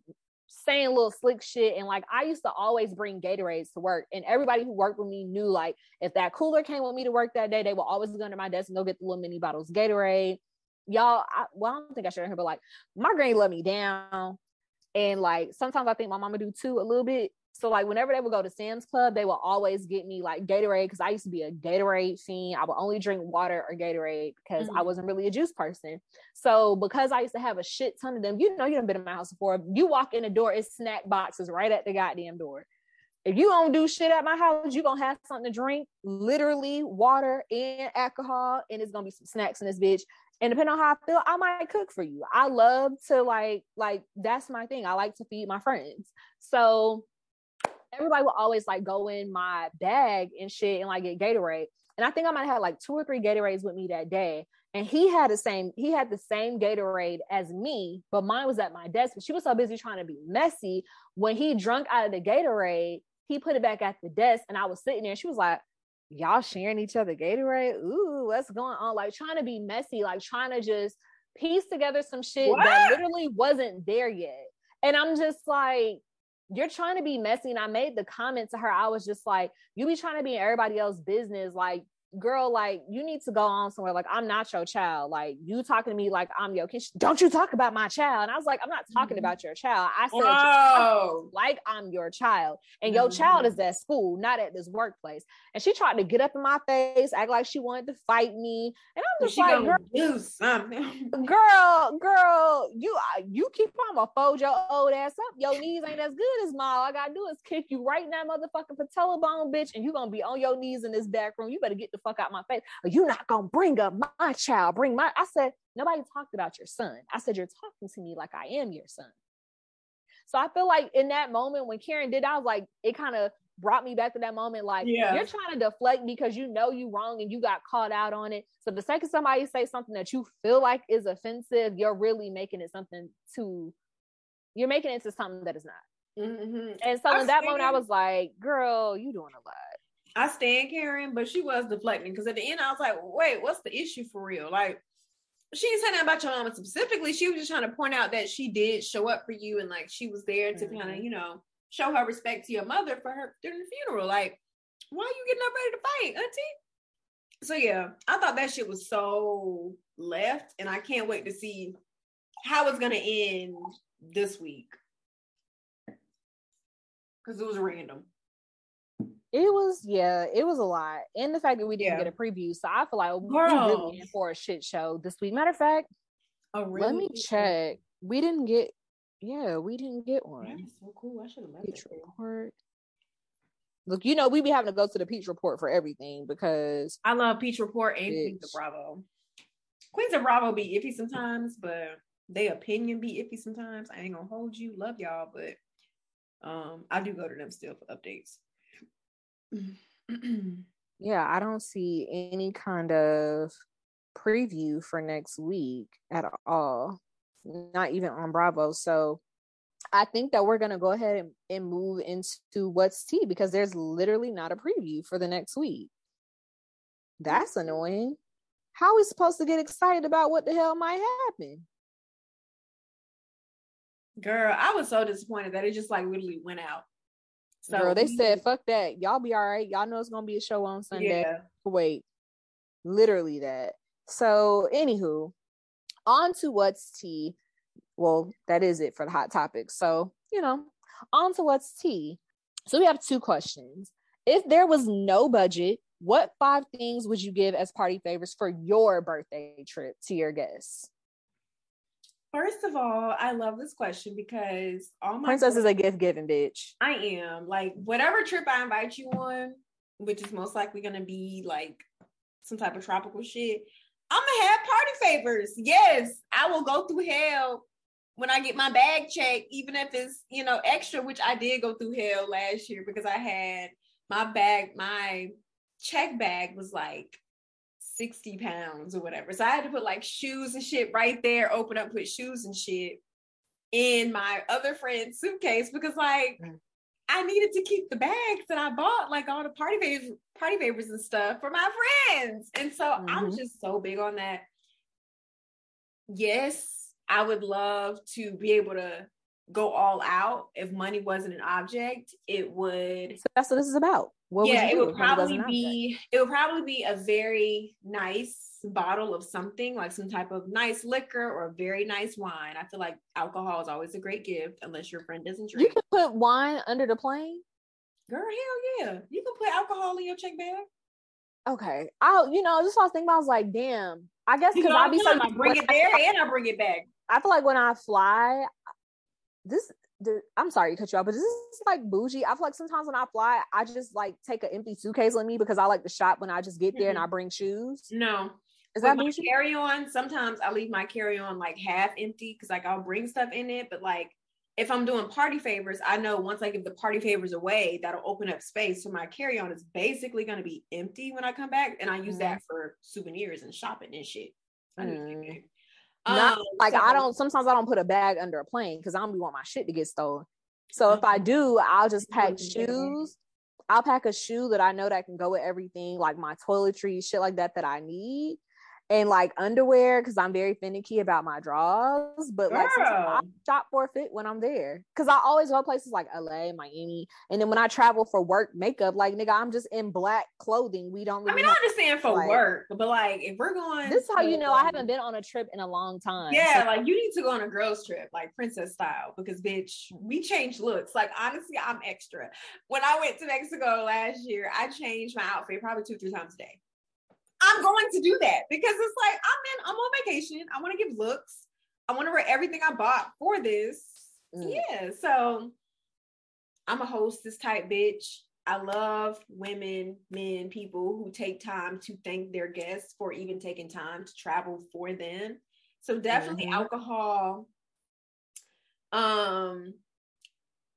Speaker 1: saying little slick shit. And like I used to always bring Gatorades to work, and everybody who worked with me knew like if that cooler came with me to work that day, they would always go to my desk and go get the little mini bottles Gatorade. Y'all, I, well, I don't think I should her, but like my granny let me down, and like sometimes I think my mama do too a little bit. So like whenever they would go to Sam's Club, they will always get me like Gatorade because I used to be a Gatorade fiend. I would only drink water or Gatorade because I
Speaker 2: Mhm.
Speaker 1: wasn't really a juice person. So because I used to have a shit ton of them, you know, you haven't been in my house before. You walk in the door, it's snack boxes right at the goddamn door. If you don't do shit at my house, you gonna have something to drink, literally water and alcohol, and it's gonna be some snacks in this bitch. And depending on how I feel, I might cook for you. I love to like, like that's my thing. I like to feed my friends. So everybody would always like go in my bag and shit and like get Gatorade. And I think I might have like two or three Gatorades with me that day. And he had the same, he had the same Gatorade as me, but mine was at my desk. But she was so busy trying to be messy. When he drunk out of the Gatorade, he put it back at the desk and I was sitting there. She was like, Y'all sharing each other Gatorade? Ooh, what's going on? Like trying to be messy, like trying to just piece together some shit that literally wasn't there yet. And I'm just like, you're trying to be messy. And I made the comment to her. I was just like, you be trying to be in everybody else's business. Like, girl, like you need to go on somewhere. Like, I'm not your child. Like, you talking to me like I'm your kid. Don't you talk about my child? And I was like, I'm not talking
Speaker 2: Mhm.
Speaker 1: about your child. I said, like I'm your child, and your child is at school, not at this workplace. And she tried to get up in my face, act like she wanted to fight me, and I'm just
Speaker 2: She
Speaker 1: like, girl,
Speaker 2: do something.
Speaker 1: girl, girl, you uh, you keep on gonna fold your old ass up. Your knees ain't as good as mine. All I gotta do is kick you right in that motherfucking patella bone, bitch, and you gonna be on your knees in this back room. You better get the fuck out my face. You not gonna bring up my child. Bring my. I said nobody talked about your son. I said you're talking to me like I am your son. So I feel like in that moment when Karen did, I was like, it kind of brought me back to that moment. Like
Speaker 2: Yeah.
Speaker 1: you're trying to deflect because you know you wrong and you got called out on it. So the second somebody say something that you feel like is offensive, you're really making it something to you're making it to something that is not.
Speaker 2: Mhm.
Speaker 1: And so
Speaker 2: I
Speaker 1: in that moment, I was like, girl, you doing a lot.
Speaker 2: I stand Karen, but she was deflecting because at the end I was like, wait, what's the issue for real? Like, she didn't say nothing about your mama specifically. She was just trying to point out that she did show up for you and like she was there to kind
Speaker 1: Mhm.
Speaker 2: of, you know, show her respect to your mother for her during the funeral. Like, why are you getting up ready to fight, auntie? So yeah, I thought that shit was so left, and I can't wait to see how it's gonna end this week. Cause it was random.
Speaker 1: It was, yeah, it was a lot. And the fact that we didn't
Speaker 2: Yeah.
Speaker 1: get a preview. So I feel like we really in for a shit show this week. Matter of fact,
Speaker 2: Oh,
Speaker 1: let me check. We didn't get, yeah, we didn't get one.
Speaker 2: That's so cool. I should have left
Speaker 1: Peach
Speaker 2: it
Speaker 1: report. Look, you know, we be having to go to the Peach report for everything because
Speaker 2: I love Peach Report and Queens of Bravo. Queens of Bravo be iffy sometimes, but they opinion be iffy sometimes. I ain't gonna hold you. Love y'all, but um, I do go to them still for updates. Mm-hmm.
Speaker 1: yeah, I don't see any kind of preview for next week at all. Not even on Bravo. So I think that we're gonna go ahead and, and move into what's tea because there's literally not a preview for the next week. That's annoying. How are we supposed to get excited about what the hell might happen?
Speaker 2: Girl, I was so disappointed that it just like literally went out.
Speaker 1: So Girl, they said, fuck that. Y'all be all right. Y'all know it's gonna be a show on Sunday. Yeah. Wait. Literally that. So, anywho, on to what's tea. Well, that is it for the hot topics. So, you know, on to what's tea. So we have two questions. If there was no budget, what five things would you give as party favors for your birthday trip to your guests?
Speaker 2: First of all, I love this question because all my
Speaker 1: princess is a gift giving bitch.
Speaker 2: I am like whatever trip I invite you on, which is most likely gonna be like some type of tropical shit. I'm gonna have party favors. Yes, I will go through hell when I get my bag checked, even if it's you know extra, which I did go through hell last year because I had my bag, my check bag was like 60 pounds or whatever. So I had to put like shoes and shit right there, open up, put shoes and shit in my other friend's suitcase because like mm. I needed to keep the bags that I bought, like all the party favors, party favors and stuff for my friends. And so mm-hmm. I'm just so big on that. Yes, I would love to be able to go all out. If money wasn't an object, it would.
Speaker 1: So that's what this is about.
Speaker 2: What yeah, would it would probably be it would probably be a very nice bottle of something like some type of nice liquor or a very nice wine. I feel like alcohol is always a great gift unless your friend doesn't drink.
Speaker 1: You can put wine under the plane.
Speaker 2: Girl, hell yeah. You can put alcohol in your check bag.
Speaker 1: Okay. I'll you know, just I was thinking I was like, damn. I guess because I'll be like,
Speaker 2: I bring it there and I bring it back.
Speaker 1: I feel like when I fly, this I'm sorry to cut you off, but this is like bougie. I feel like sometimes when I fly, I just like take an empty suitcase with me because I like to shop when I just get there mm-hmm. and I bring shoes.
Speaker 2: No. Is that my carry on? Sometimes I leave my carry on like half empty because like I'll bring stuff in it, but like if I'm doing party favors, I know once I give the party favors away, that'll open up space. So my carry on is basically going to be empty when I come back, and I use mm-hmm. that for souvenirs and shopping and shit. Mm.
Speaker 1: Not um, like so, I don't sometimes I don't put a bag under a plane because I don't want my shit to get stolen. So if I do, I'll just pack shoes. I'll pack a shoe that I know that can go with everything, like my toiletries, shit like that that I need and like underwear because I'm very finicky about my drawers. But Girl. like I shop for fit when I'm there because I always go places like LA, Miami, and then when I travel for work, makeup. Like nigga, I'm just in black clothing. We don't.
Speaker 2: Really I mean, I understand for like, work, but like if we're going,
Speaker 1: this is how you know I um haven't been on a trip in a long time.
Speaker 2: Yeah, so. like you need to go on a girls trip, like princess style, because bitch, we change looks. Like honestly, I'm extra. When I went to Mexico last year, I changed my outfit probably two, three times a day. I'm going to do that because it's like I'm in, I'm on vacation. I want to give looks. I want to wear everything I bought for this. Mm. Yeah. So I'm a hostess type bitch. I love women, men, people who take time to thank their guests for even taking time to travel for them. So definitely mm-hmm. alcohol. Um,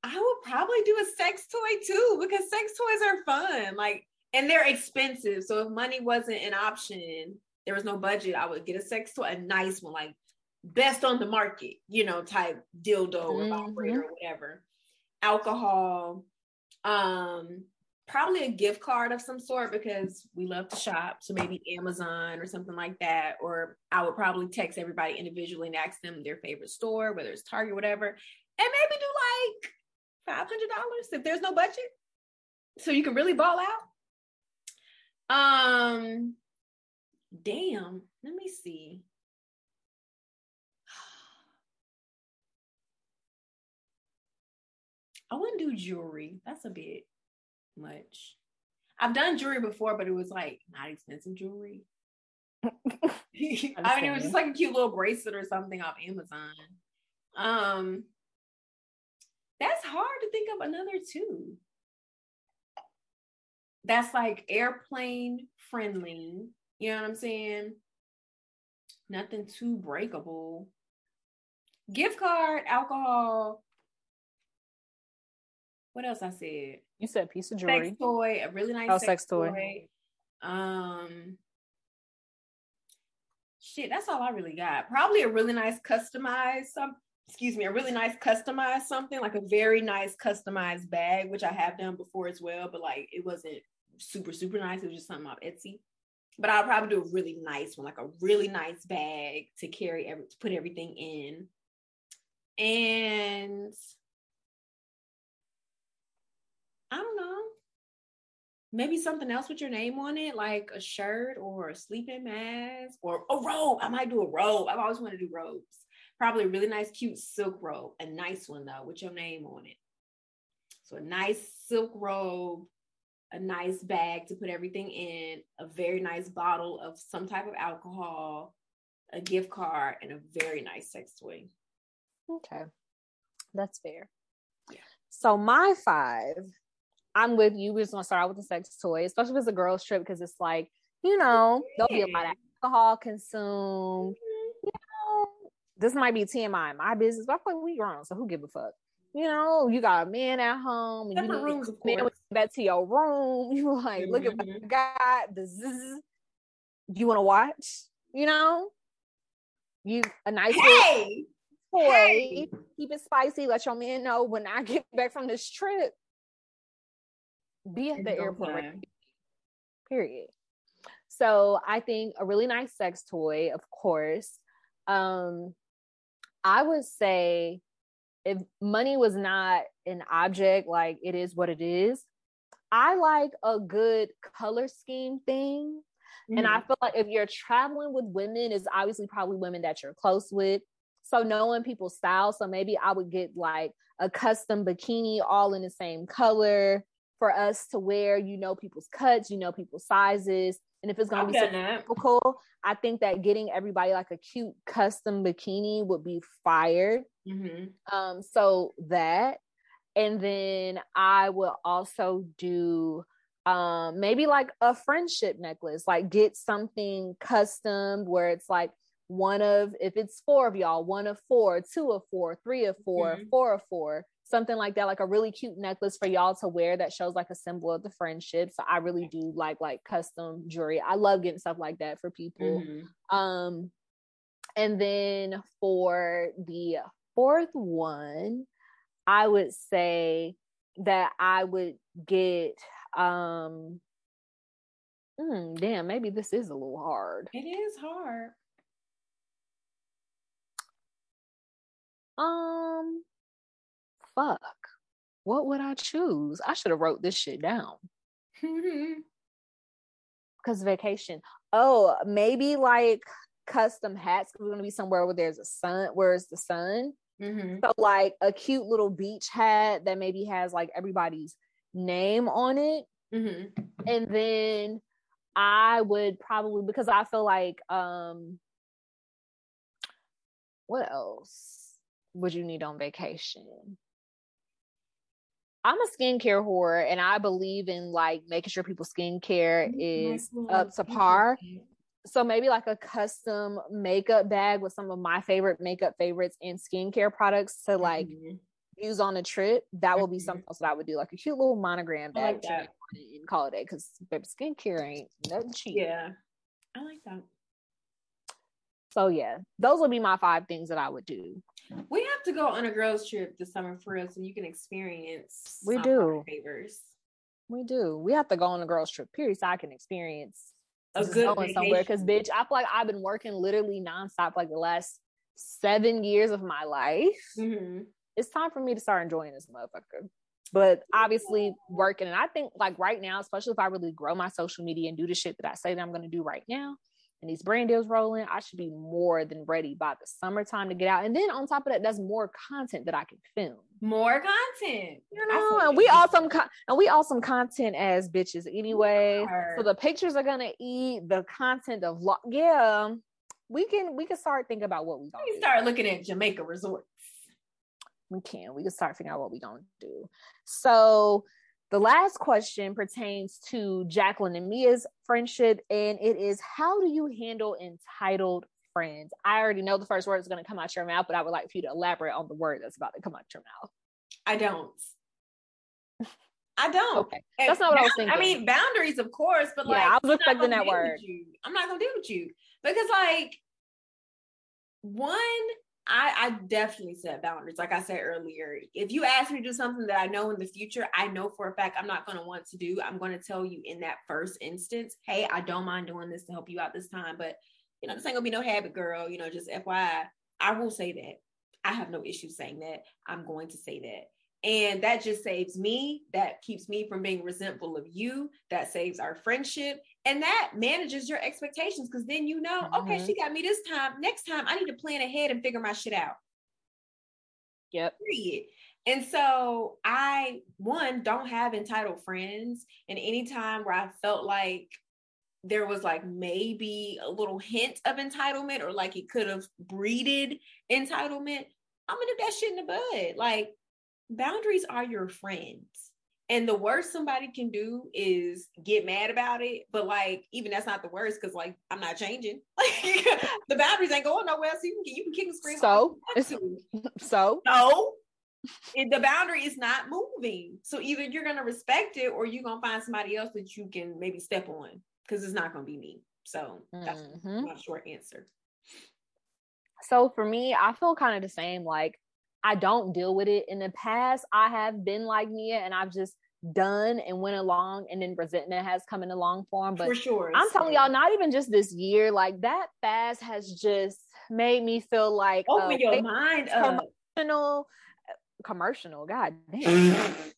Speaker 2: I would probably do a sex toy too because sex toys are fun. Like and they're expensive. So if money wasn't an option, there was no budget, I would get a sex toy, a nice one, like best on the market, you know, type dildo mm-hmm. or vibrator or whatever. Alcohol, um, probably a gift card of some sort because we love to shop. So maybe Amazon or something like that. Or I would probably text everybody individually and ask them their favorite store, whether it's Target, whatever, and maybe do like five hundred dollars if there's no budget. So you can really ball out. Um, damn. Let me see. I wouldn't do jewelry. That's a bit much. I've done jewelry before, but it was like not expensive jewelry. I mean, it was just like a cute little bracelet or something off Amazon. Um, that's hard to think of another two that's like airplane friendly. You know what I'm saying? Nothing too breakable. Gift card, alcohol. What else I said?
Speaker 1: You said piece of jewelry.
Speaker 2: Sex toy, a really nice
Speaker 1: Oh,
Speaker 2: sex,
Speaker 1: sex toy.
Speaker 2: toy. Um, shit, that's all I really got. Probably a really nice customized some. Excuse me, a really nice customized something like a very nice customized bag, which I have done before as well, but like it wasn't super super nice. It was just something off Etsy. But I'll probably do a really nice one, like a really nice bag to carry every to put everything in. And I don't know. Maybe something else with your name on it, like a shirt or a sleeping mask or a robe. I might do a robe. I've always wanted to do robes. Probably a really nice, cute silk robe. A nice one though, with your name on it. So a nice silk robe, a nice bag to put everything in, a very nice bottle of some type of alcohol, a gift card, and a very nice sex toy.
Speaker 1: Okay. That's fair.
Speaker 2: Yeah.
Speaker 1: So my five, I'm with you. We're just gonna start out with the sex toy, especially if it's a girls' trip, because it's like, you know, there'll be a lot of alcohol consumed. Mm-hmm. You know, this might be TMI, my business, but I feel like we grown, so who give a fuck? You know, you got a man at home, and you
Speaker 2: Separate
Speaker 1: need
Speaker 2: rooms, of
Speaker 1: man
Speaker 2: course.
Speaker 1: back to your room. You like, look at what I got. The zzz. You want to watch? You know, you a nice
Speaker 2: Hey,
Speaker 1: toy.
Speaker 2: Hey.
Speaker 1: Keep it spicy. Let your man know when I get back from this trip. Be at the airport. Period. So I think a really nice sex toy, of course. Um, I would say if money was not an object, like it is what it is, I like a good color scheme thing. And I
Speaker 2: Mhm.
Speaker 1: feel like if you're traveling with women, is obviously probably women that you're close with. So knowing people's style. So maybe I would get like a custom bikini all in the same color for us to wear. You know people's cuts, you know people's sizes. And if it's gonna
Speaker 2: I've
Speaker 1: be something I think that getting everybody like a cute custom bikini would be fire.
Speaker 2: Mhm.
Speaker 1: Um, so that, and then I will also do um maybe like a friendship necklace, like get something custom where it's like one of if it's four of y'all, one of four, two of four, three of 4
Speaker 2: Mhm.
Speaker 1: four of four, something like that, like a really cute necklace for y'all to wear that shows like a symbol of the friendship. So I really do like like custom jewelry. I love getting stuff like that for people.
Speaker 2: Mhm.
Speaker 1: Um, and then for the fourth one, I would say that I would get um hmm, damn, maybe this is a little hard.
Speaker 2: It is hard.
Speaker 1: Um fuck. What would I choose? I should have wrote this shit down. Cause vacation. Oh, maybe like custom hats. We're gonna be somewhere where there's a sun, where's the sun.
Speaker 2: Mhm.
Speaker 1: So like a cute little beach hat that maybe has like everybody's name on it.
Speaker 2: Mhm.
Speaker 1: And then I would probably because I feel like um what else would you need on vacation? I'm a skincare whore and I believe in like making sure people's skincare is up to par. So maybe like a custom makeup bag with some of my favorite makeup favorites and skincare products to like
Speaker 2: Mhm.
Speaker 1: use on a trip, that will be
Speaker 2: Mhm.
Speaker 1: something else that I would do, like a cute little monogram bag
Speaker 2: like that.
Speaker 1: and call it a because baby skincare ain't nothing cheap.
Speaker 2: Yeah. I like that.
Speaker 1: So yeah, those would be my five things that I would do.
Speaker 2: We have to go on a girls trip this summer for real so you can experience
Speaker 1: We
Speaker 2: some
Speaker 1: do.
Speaker 2: favors.
Speaker 1: We do. We have to go on a girls trip, period, so I can experience
Speaker 2: A good
Speaker 1: going somewhere. Because bitch, I feel like I've been working literally nonstop like the last seven years of my life.
Speaker 2: Mhm.
Speaker 1: It's time for me to start enjoying this motherfucker. But obviously working, and I think like right now, especially if I really grow my social media and do the shit that I say that I'm gonna do right now, and these brand deals rolling, I should be more than ready by the summertime to get out. And then on top of that, that's more content that I can film.
Speaker 2: More content.
Speaker 1: You know, and we
Speaker 2: you.
Speaker 1: awesome con- and we awesome content as bitches anyway. So the pictures are gonna eat the content of vlog. Yeah, we can we can start thinking about what we gonna
Speaker 2: We
Speaker 1: do.
Speaker 2: start looking at Jamaica resorts.
Speaker 1: We can we can start figuring out what we gonna do. So the last question pertains to Jacqueline and Mia's friendship, and it is how do you handle entitled friends? I already know the first word is gonna come out your mouth, but I would like for you to elaborate on the word that's about to come out your mouth.
Speaker 2: I don't. I don't.
Speaker 1: Okay, that's not what I was thinking.
Speaker 2: I mean, boundaries, of course, but like,
Speaker 1: I was expecting that word.
Speaker 2: I'm not gonna deal with you because, like, one, I I definitely set boundaries. Like I said earlier, if you ask me to do something that I know in the future, I know for a fact I'm not gonna want to do. I'm gonna tell you in that first instance, hey, I don't mind doing this to help you out this time, but you know, this ain't gonna be no habit, girl. You know, just FYI, I will say that. I have no issue saying that. I'm going to say that. And that just saves me. That keeps me from being resentful of you. That saves our friendship. And that manages your expectations because then you know, okay,
Speaker 1: Mhm.
Speaker 2: she got me this time. Next time, I need to plan ahead and figure my shit out.
Speaker 1: Yep.
Speaker 2: Period. And so I, one, don't have entitled friends. And any time where I felt like there was like maybe a little hint of entitlement or like it could have breeded entitlement, I'm gonna nip that shit in the bud. Like boundaries are your friends. And the worst somebody can do is get mad about it. But like, even that's not the worst because like I'm not changing. Like the boundaries ain't going nowhere. So you can you can kick and scream.
Speaker 1: So
Speaker 2: you want to.
Speaker 1: so
Speaker 2: No, it, the boundary is not moving. So either you're gonna respect it or you're gonna find somebody else that you can maybe step on because it's not gonna be me. So that's
Speaker 1: Mhm.
Speaker 2: my short answer.
Speaker 1: So for me, I feel kind of the same. Like I don't deal with it. In the past, I have been like Nia and I've just done and went along and then resentment has come in a long form. But
Speaker 2: For sure.
Speaker 1: I'm telling y'all, not even just this year, like that fast has just made me feel like
Speaker 2: open
Speaker 1: a
Speaker 2: your mind
Speaker 1: come
Speaker 2: up.
Speaker 1: commercial, uh, commercial. God damn.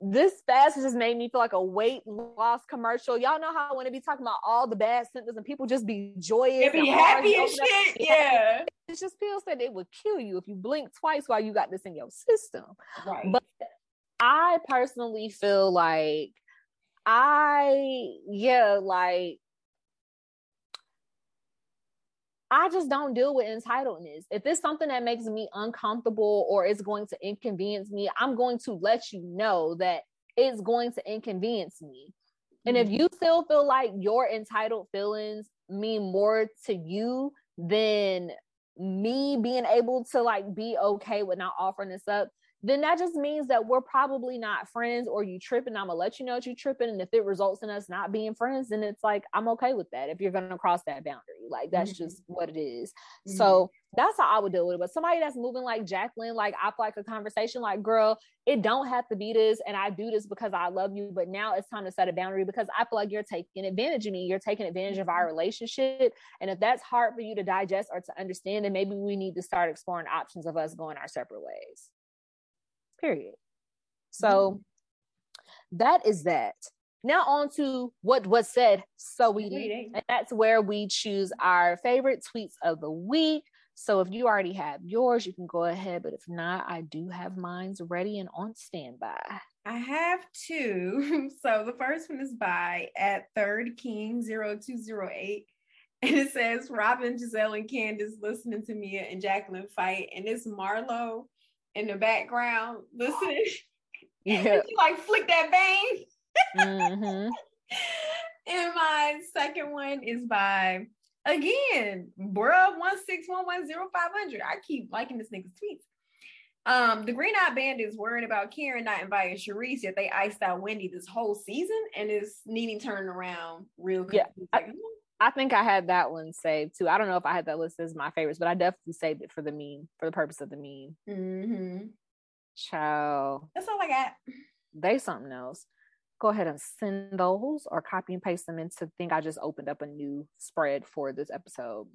Speaker 1: this fast just made me feel like a weight loss commercial. Y'all know how I want to be talking about all the bad symptoms and people just be joyous
Speaker 2: It be
Speaker 1: and
Speaker 2: happy and shit. Yeah.
Speaker 1: It just feels that it would kill you if you blink twice while you got this in your system.
Speaker 2: Right.
Speaker 1: But I personally feel like I, yeah, like I just don't deal with entitledness. If it's something that makes me uncomfortable or it's going to inconvenience me, I'm going to let you know that it's going to inconvenience me. And if mm-hmm. you still feel like your entitled feelings mean more to you than me being able to like be okay with not offering this up, then that just means that we're probably not friends or you tripping. I'm gonna let you know that you tripping. And if it results in us not being friends, then it's like I'm okay with that if you're gonna cross that boundary. Like that's
Speaker 2: Mhm.
Speaker 1: just what it is.
Speaker 2: Mhm.
Speaker 1: So that's how I would deal with it. But somebody that's moving like Jacqueline, like I feel like a conversation, like, girl, it don't have to be this, and I do this because I love you. But now it's time to set a boundary because I feel like you're taking advantage of me. You're taking advantage of our relationship. And if that's hard for you to digest or to understand, then maybe we need to start exploring options of us going our separate ways. Period. So mm-hmm. that is that. Now on to what was said, so we and that's where we choose our favorite tweets of the week. So if you already have yours, you can go ahead. But if not, I do have mine's ready and on standby.
Speaker 2: I have two. So the first one is by at Third King 0208. And it says Robyn, Gizelle, and Candiace listening to Mia and Jacqueline fight. And it's Marlo in the background listening.
Speaker 1: Yeah.
Speaker 2: She like flick that bang.
Speaker 1: Mm-hmm.
Speaker 2: and my second one is by again, bruh one six one one zero five hundred. I keep liking this nigga's tweets. Um, the Green Eyed Bandits worried about Karen not inviting Charrisse, yet they iced out Wendy this whole season and is needing turning around real quick.
Speaker 1: Yeah, I think I had that one saved too. I don't know if I had that list as my favorites, but I definitely saved it for the meme, for the purpose of the meme.
Speaker 2: mhm.
Speaker 1: Ciao.
Speaker 2: That's all I got.
Speaker 1: They something else. Go ahead and send those or copy and paste them into the thing I just opened up a new spread for this episode.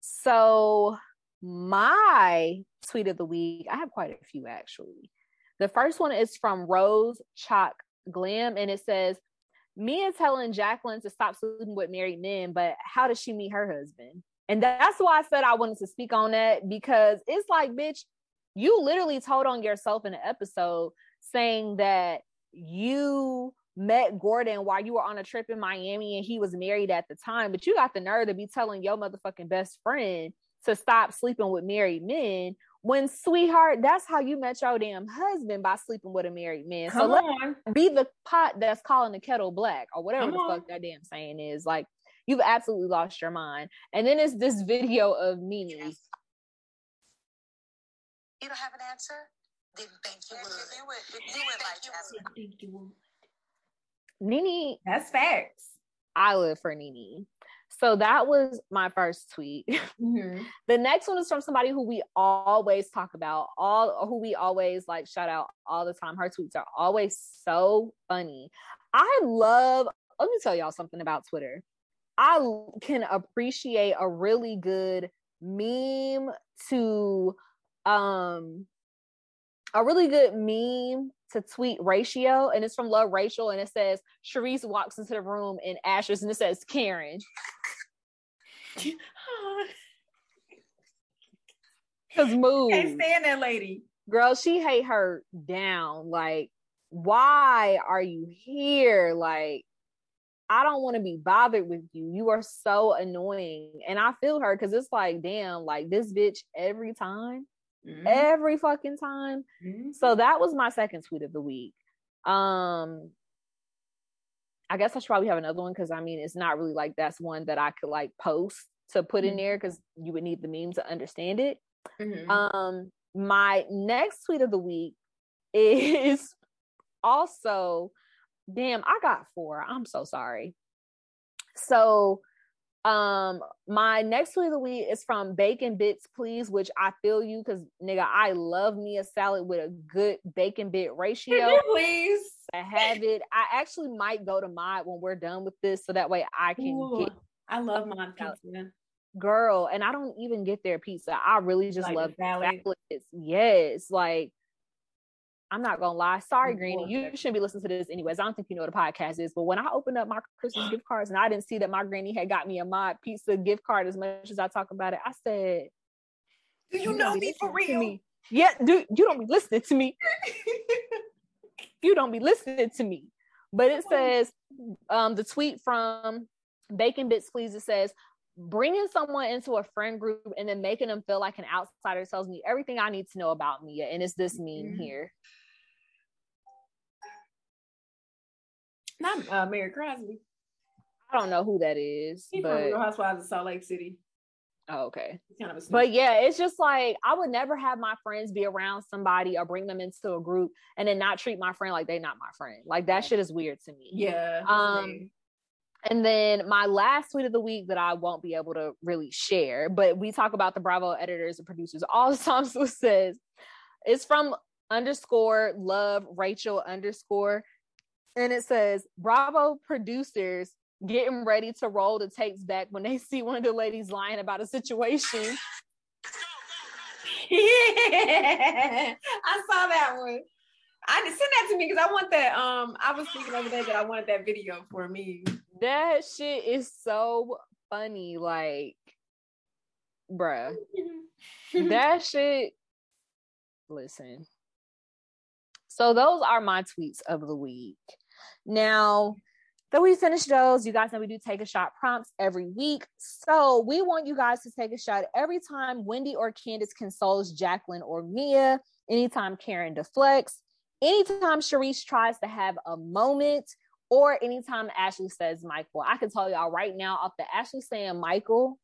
Speaker 1: So my tweet of the week, I have quite a few actually. The first one is from Rose Chalk Glam, and it says, Mia telling Jacqueline to stop sleeping with married men, but how does she meet her husband? And that's why I said I wanted to speak on that because it's like, bitch, you literally told on yourself in an episode saying that you met Gordon while you were on a trip in Miami and he was married at the time, but you got the nerve to be telling your motherfucking best friend to stop sleeping with married men when sweetheart, that's how you met your damn husband by sleeping with a married man. So
Speaker 2: Come
Speaker 1: let
Speaker 2: on.
Speaker 1: be the pot that's calling the kettle black or whatever
Speaker 2: Come
Speaker 1: the
Speaker 2: on.
Speaker 1: fuck that damn saying is. Like you've absolutely lost your mind. And then it's this video of Mimi.
Speaker 3: You don't have an answer? Didn't you would. You would. You would like
Speaker 2: Think you would.
Speaker 1: Nene,
Speaker 2: That's facts.
Speaker 1: I live for Nene. So that was my first tweet.
Speaker 2: Mhm.
Speaker 1: The next one is from somebody who we always talk about, all who we always like shout out all the time. Her tweets are always so funny. I love, let me tell y'all something about Twitter. I can appreciate a really good meme to um a really good meme to tweet ratio and it's from Love Rachel and it says Charrisse walks into the room in ashes and it says Karen. Cause move.
Speaker 2: Can't stand that lady.
Speaker 1: girl she hate her down like why are you here like i don't want to be bothered with you you are so annoying and i feel her because it's like damn like this bitch every time
Speaker 2: Mhm.
Speaker 1: every fucking time
Speaker 2: Mhm.
Speaker 1: so that was my second tweet of the week um i guess i should probably have another one because i mean it's not really like that's one that i could like post to put in
Speaker 2: Mhm.
Speaker 1: there because you would need the meme to understand it
Speaker 2: Mhm.
Speaker 1: um, my next tweet of the week is also, damn, I got four. I'm so sorry. So, um, my next tweet of the week is from Bacon Bits, please, which I feel you because nigga, I love me a salad with a good bacon bit ratio.
Speaker 2: Please.
Speaker 1: I have it. I actually might go to Mod when we're done with this, so that way I can
Speaker 2: Ooh,
Speaker 1: get
Speaker 2: I love my pizza.
Speaker 1: girl, and I don't even get their pizza. I really just
Speaker 2: Like
Speaker 1: love
Speaker 2: salad?
Speaker 1: salads. Yes, like I'm not gonna lie. Sorry, Granny, you shouldn't be listening to this anyways. I don't think you know what a podcast is, but when I opened up my Christmas gift cards and I didn't see that my granny had got me a mod pizza gift card as much as I talk about it, I said,
Speaker 2: Do you
Speaker 1: don't
Speaker 2: know me for real?
Speaker 1: me. Yeah, dude, you don't be listening to me. You don't be listening to me. But it says, um, the tweet from Bacon Bits, please. It says, bringing someone into a friend group and then making them feel like an outsider tells me everything I need to know about Mia, and it's this meme
Speaker 2: Mhm.
Speaker 1: here.
Speaker 2: Not uh, Mary Cosby.
Speaker 1: I don't know who that is,
Speaker 2: He's from
Speaker 1: but
Speaker 2: Real Housewives of Salt Lake City.
Speaker 1: oh, okay.
Speaker 2: Kind of a
Speaker 1: But yeah, it's just like I would never have my friends be around somebody or bring them into a group and then not treat my friend like they not my friend. Like that shit is weird to me.
Speaker 2: yeah.
Speaker 1: Um, and then my last tweet of the week that I won't be able to really share, but we talk about the Bravo editors and producers all the time. So it says it's from underscore love Rachel underscore, and it says Bravo producers getting ready to roll the tapes back when they see one of the ladies lying about a situation.
Speaker 2: yeah, I saw that one. I send that to me because I want that. Um, I was thinking over there that I wanted that video for me.
Speaker 1: That shit is so funny. Like, bruh. that shit listen so those are my tweets of the week now that we finished those you guys know we do take a shot prompts every week so we want you guys to take a shot every time wendy or candiace consoles jacqueline or mia anytime karen deflects anytime Charrisse tries to have a moment or anytime ashley says michael i can tell y'all right now off the ashley saying michael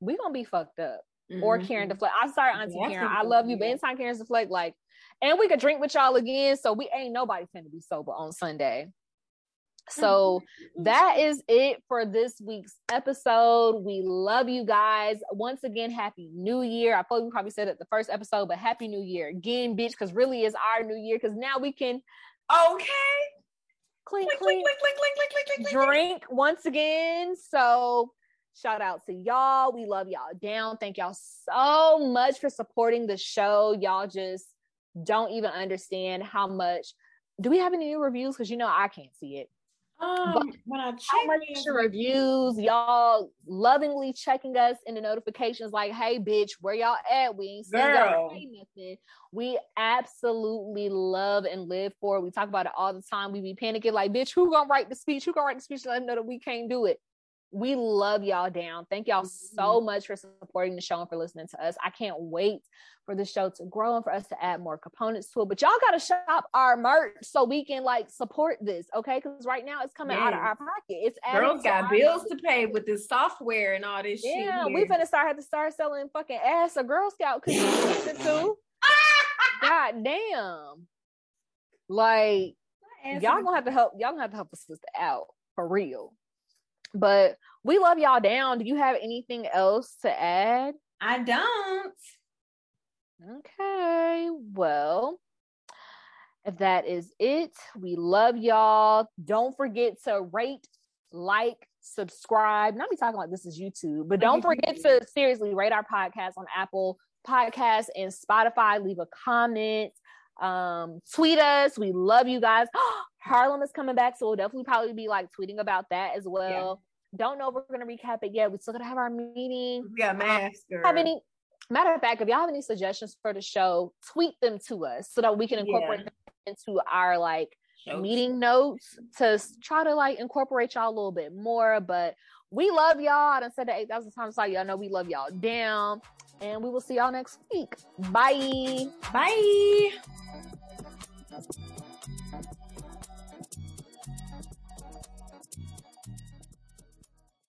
Speaker 1: we gonna be fucked up or
Speaker 2: Mhm.
Speaker 1: Karen deflect. I'm sorry, Auntie
Speaker 2: Yeah,
Speaker 1: Karen.
Speaker 2: I
Speaker 1: I love you, but anytime Karen's deflect, like, and we could drink with y'all again. So we ain't nobody finna be sober on Sunday. So that is it for this week's episode. We love you guys. Once again, happy new year. I probably probably said it the first episode, but happy new year again, bitch, because really is our new year because now we can
Speaker 2: okay. Clean, clean,
Speaker 1: drink once again. So shout out to y'all. We love y'all down. Thank y'all so much for supporting the show. Y'all just don't even understand how much. Do we have any new reviews? Because you know I can't see it.
Speaker 2: Um, when I
Speaker 1: How
Speaker 2: check
Speaker 1: much
Speaker 2: in-
Speaker 1: reviews, y'all lovingly checking us in the notifications, like, hey, bitch, where y'all at? We ain't seen y'all say nothing. We absolutely love and live for it. We talk about it all the time. We be panicking, like, bitch, who gonna write the speech? Who gonna write the speech? Let them know that we can't do it. We love y'all down. Thank y'all so
Speaker 2: Mm-hmm.
Speaker 1: much for supporting the show and for listening to us. I can't wait for the show to grow and for us to add more components to it. But y'all gotta shop our merch so we can like support this, okay? Because right now it's coming out of our pocket. It's
Speaker 2: Girls
Speaker 1: to
Speaker 2: got bills to pay with this software and all this shit.
Speaker 1: Yeah, we
Speaker 2: here.
Speaker 1: finna start have to start selling fucking ass a Girl Scout cookies to. God damn. Like y'all gonna have to help y'all gonna have to help sister out for real. But we love y'all down. Do you have anything else to add?
Speaker 2: I don't.
Speaker 1: Okay, well, if that is it, we love y'all. Don't forget to rate, like, subscribe. Not be talking like this is YouTube, but don't forget to seriously rate our podcast on Apple Podcasts and Spotify. Leave a comment. Um, tweet us. We love you guys. Harlem is coming back, so we'll definitely probably be like tweeting about that as well. Don't know if we're gonna recap it yet. We still gonna have our meeting.
Speaker 2: Yeah, master.
Speaker 1: Have any matter of fact, if y'all have any suggestions for the show, tweet them to us so that we can incorporate
Speaker 2: Yeah.
Speaker 1: them into our like
Speaker 2: Shows.
Speaker 1: meeting notes to try to like incorporate y'all a little bit more. But we love y'all. I done said that 8,000 times. So y'all know we love y'all down. And we will see y'all next week. Bye.
Speaker 2: Bye.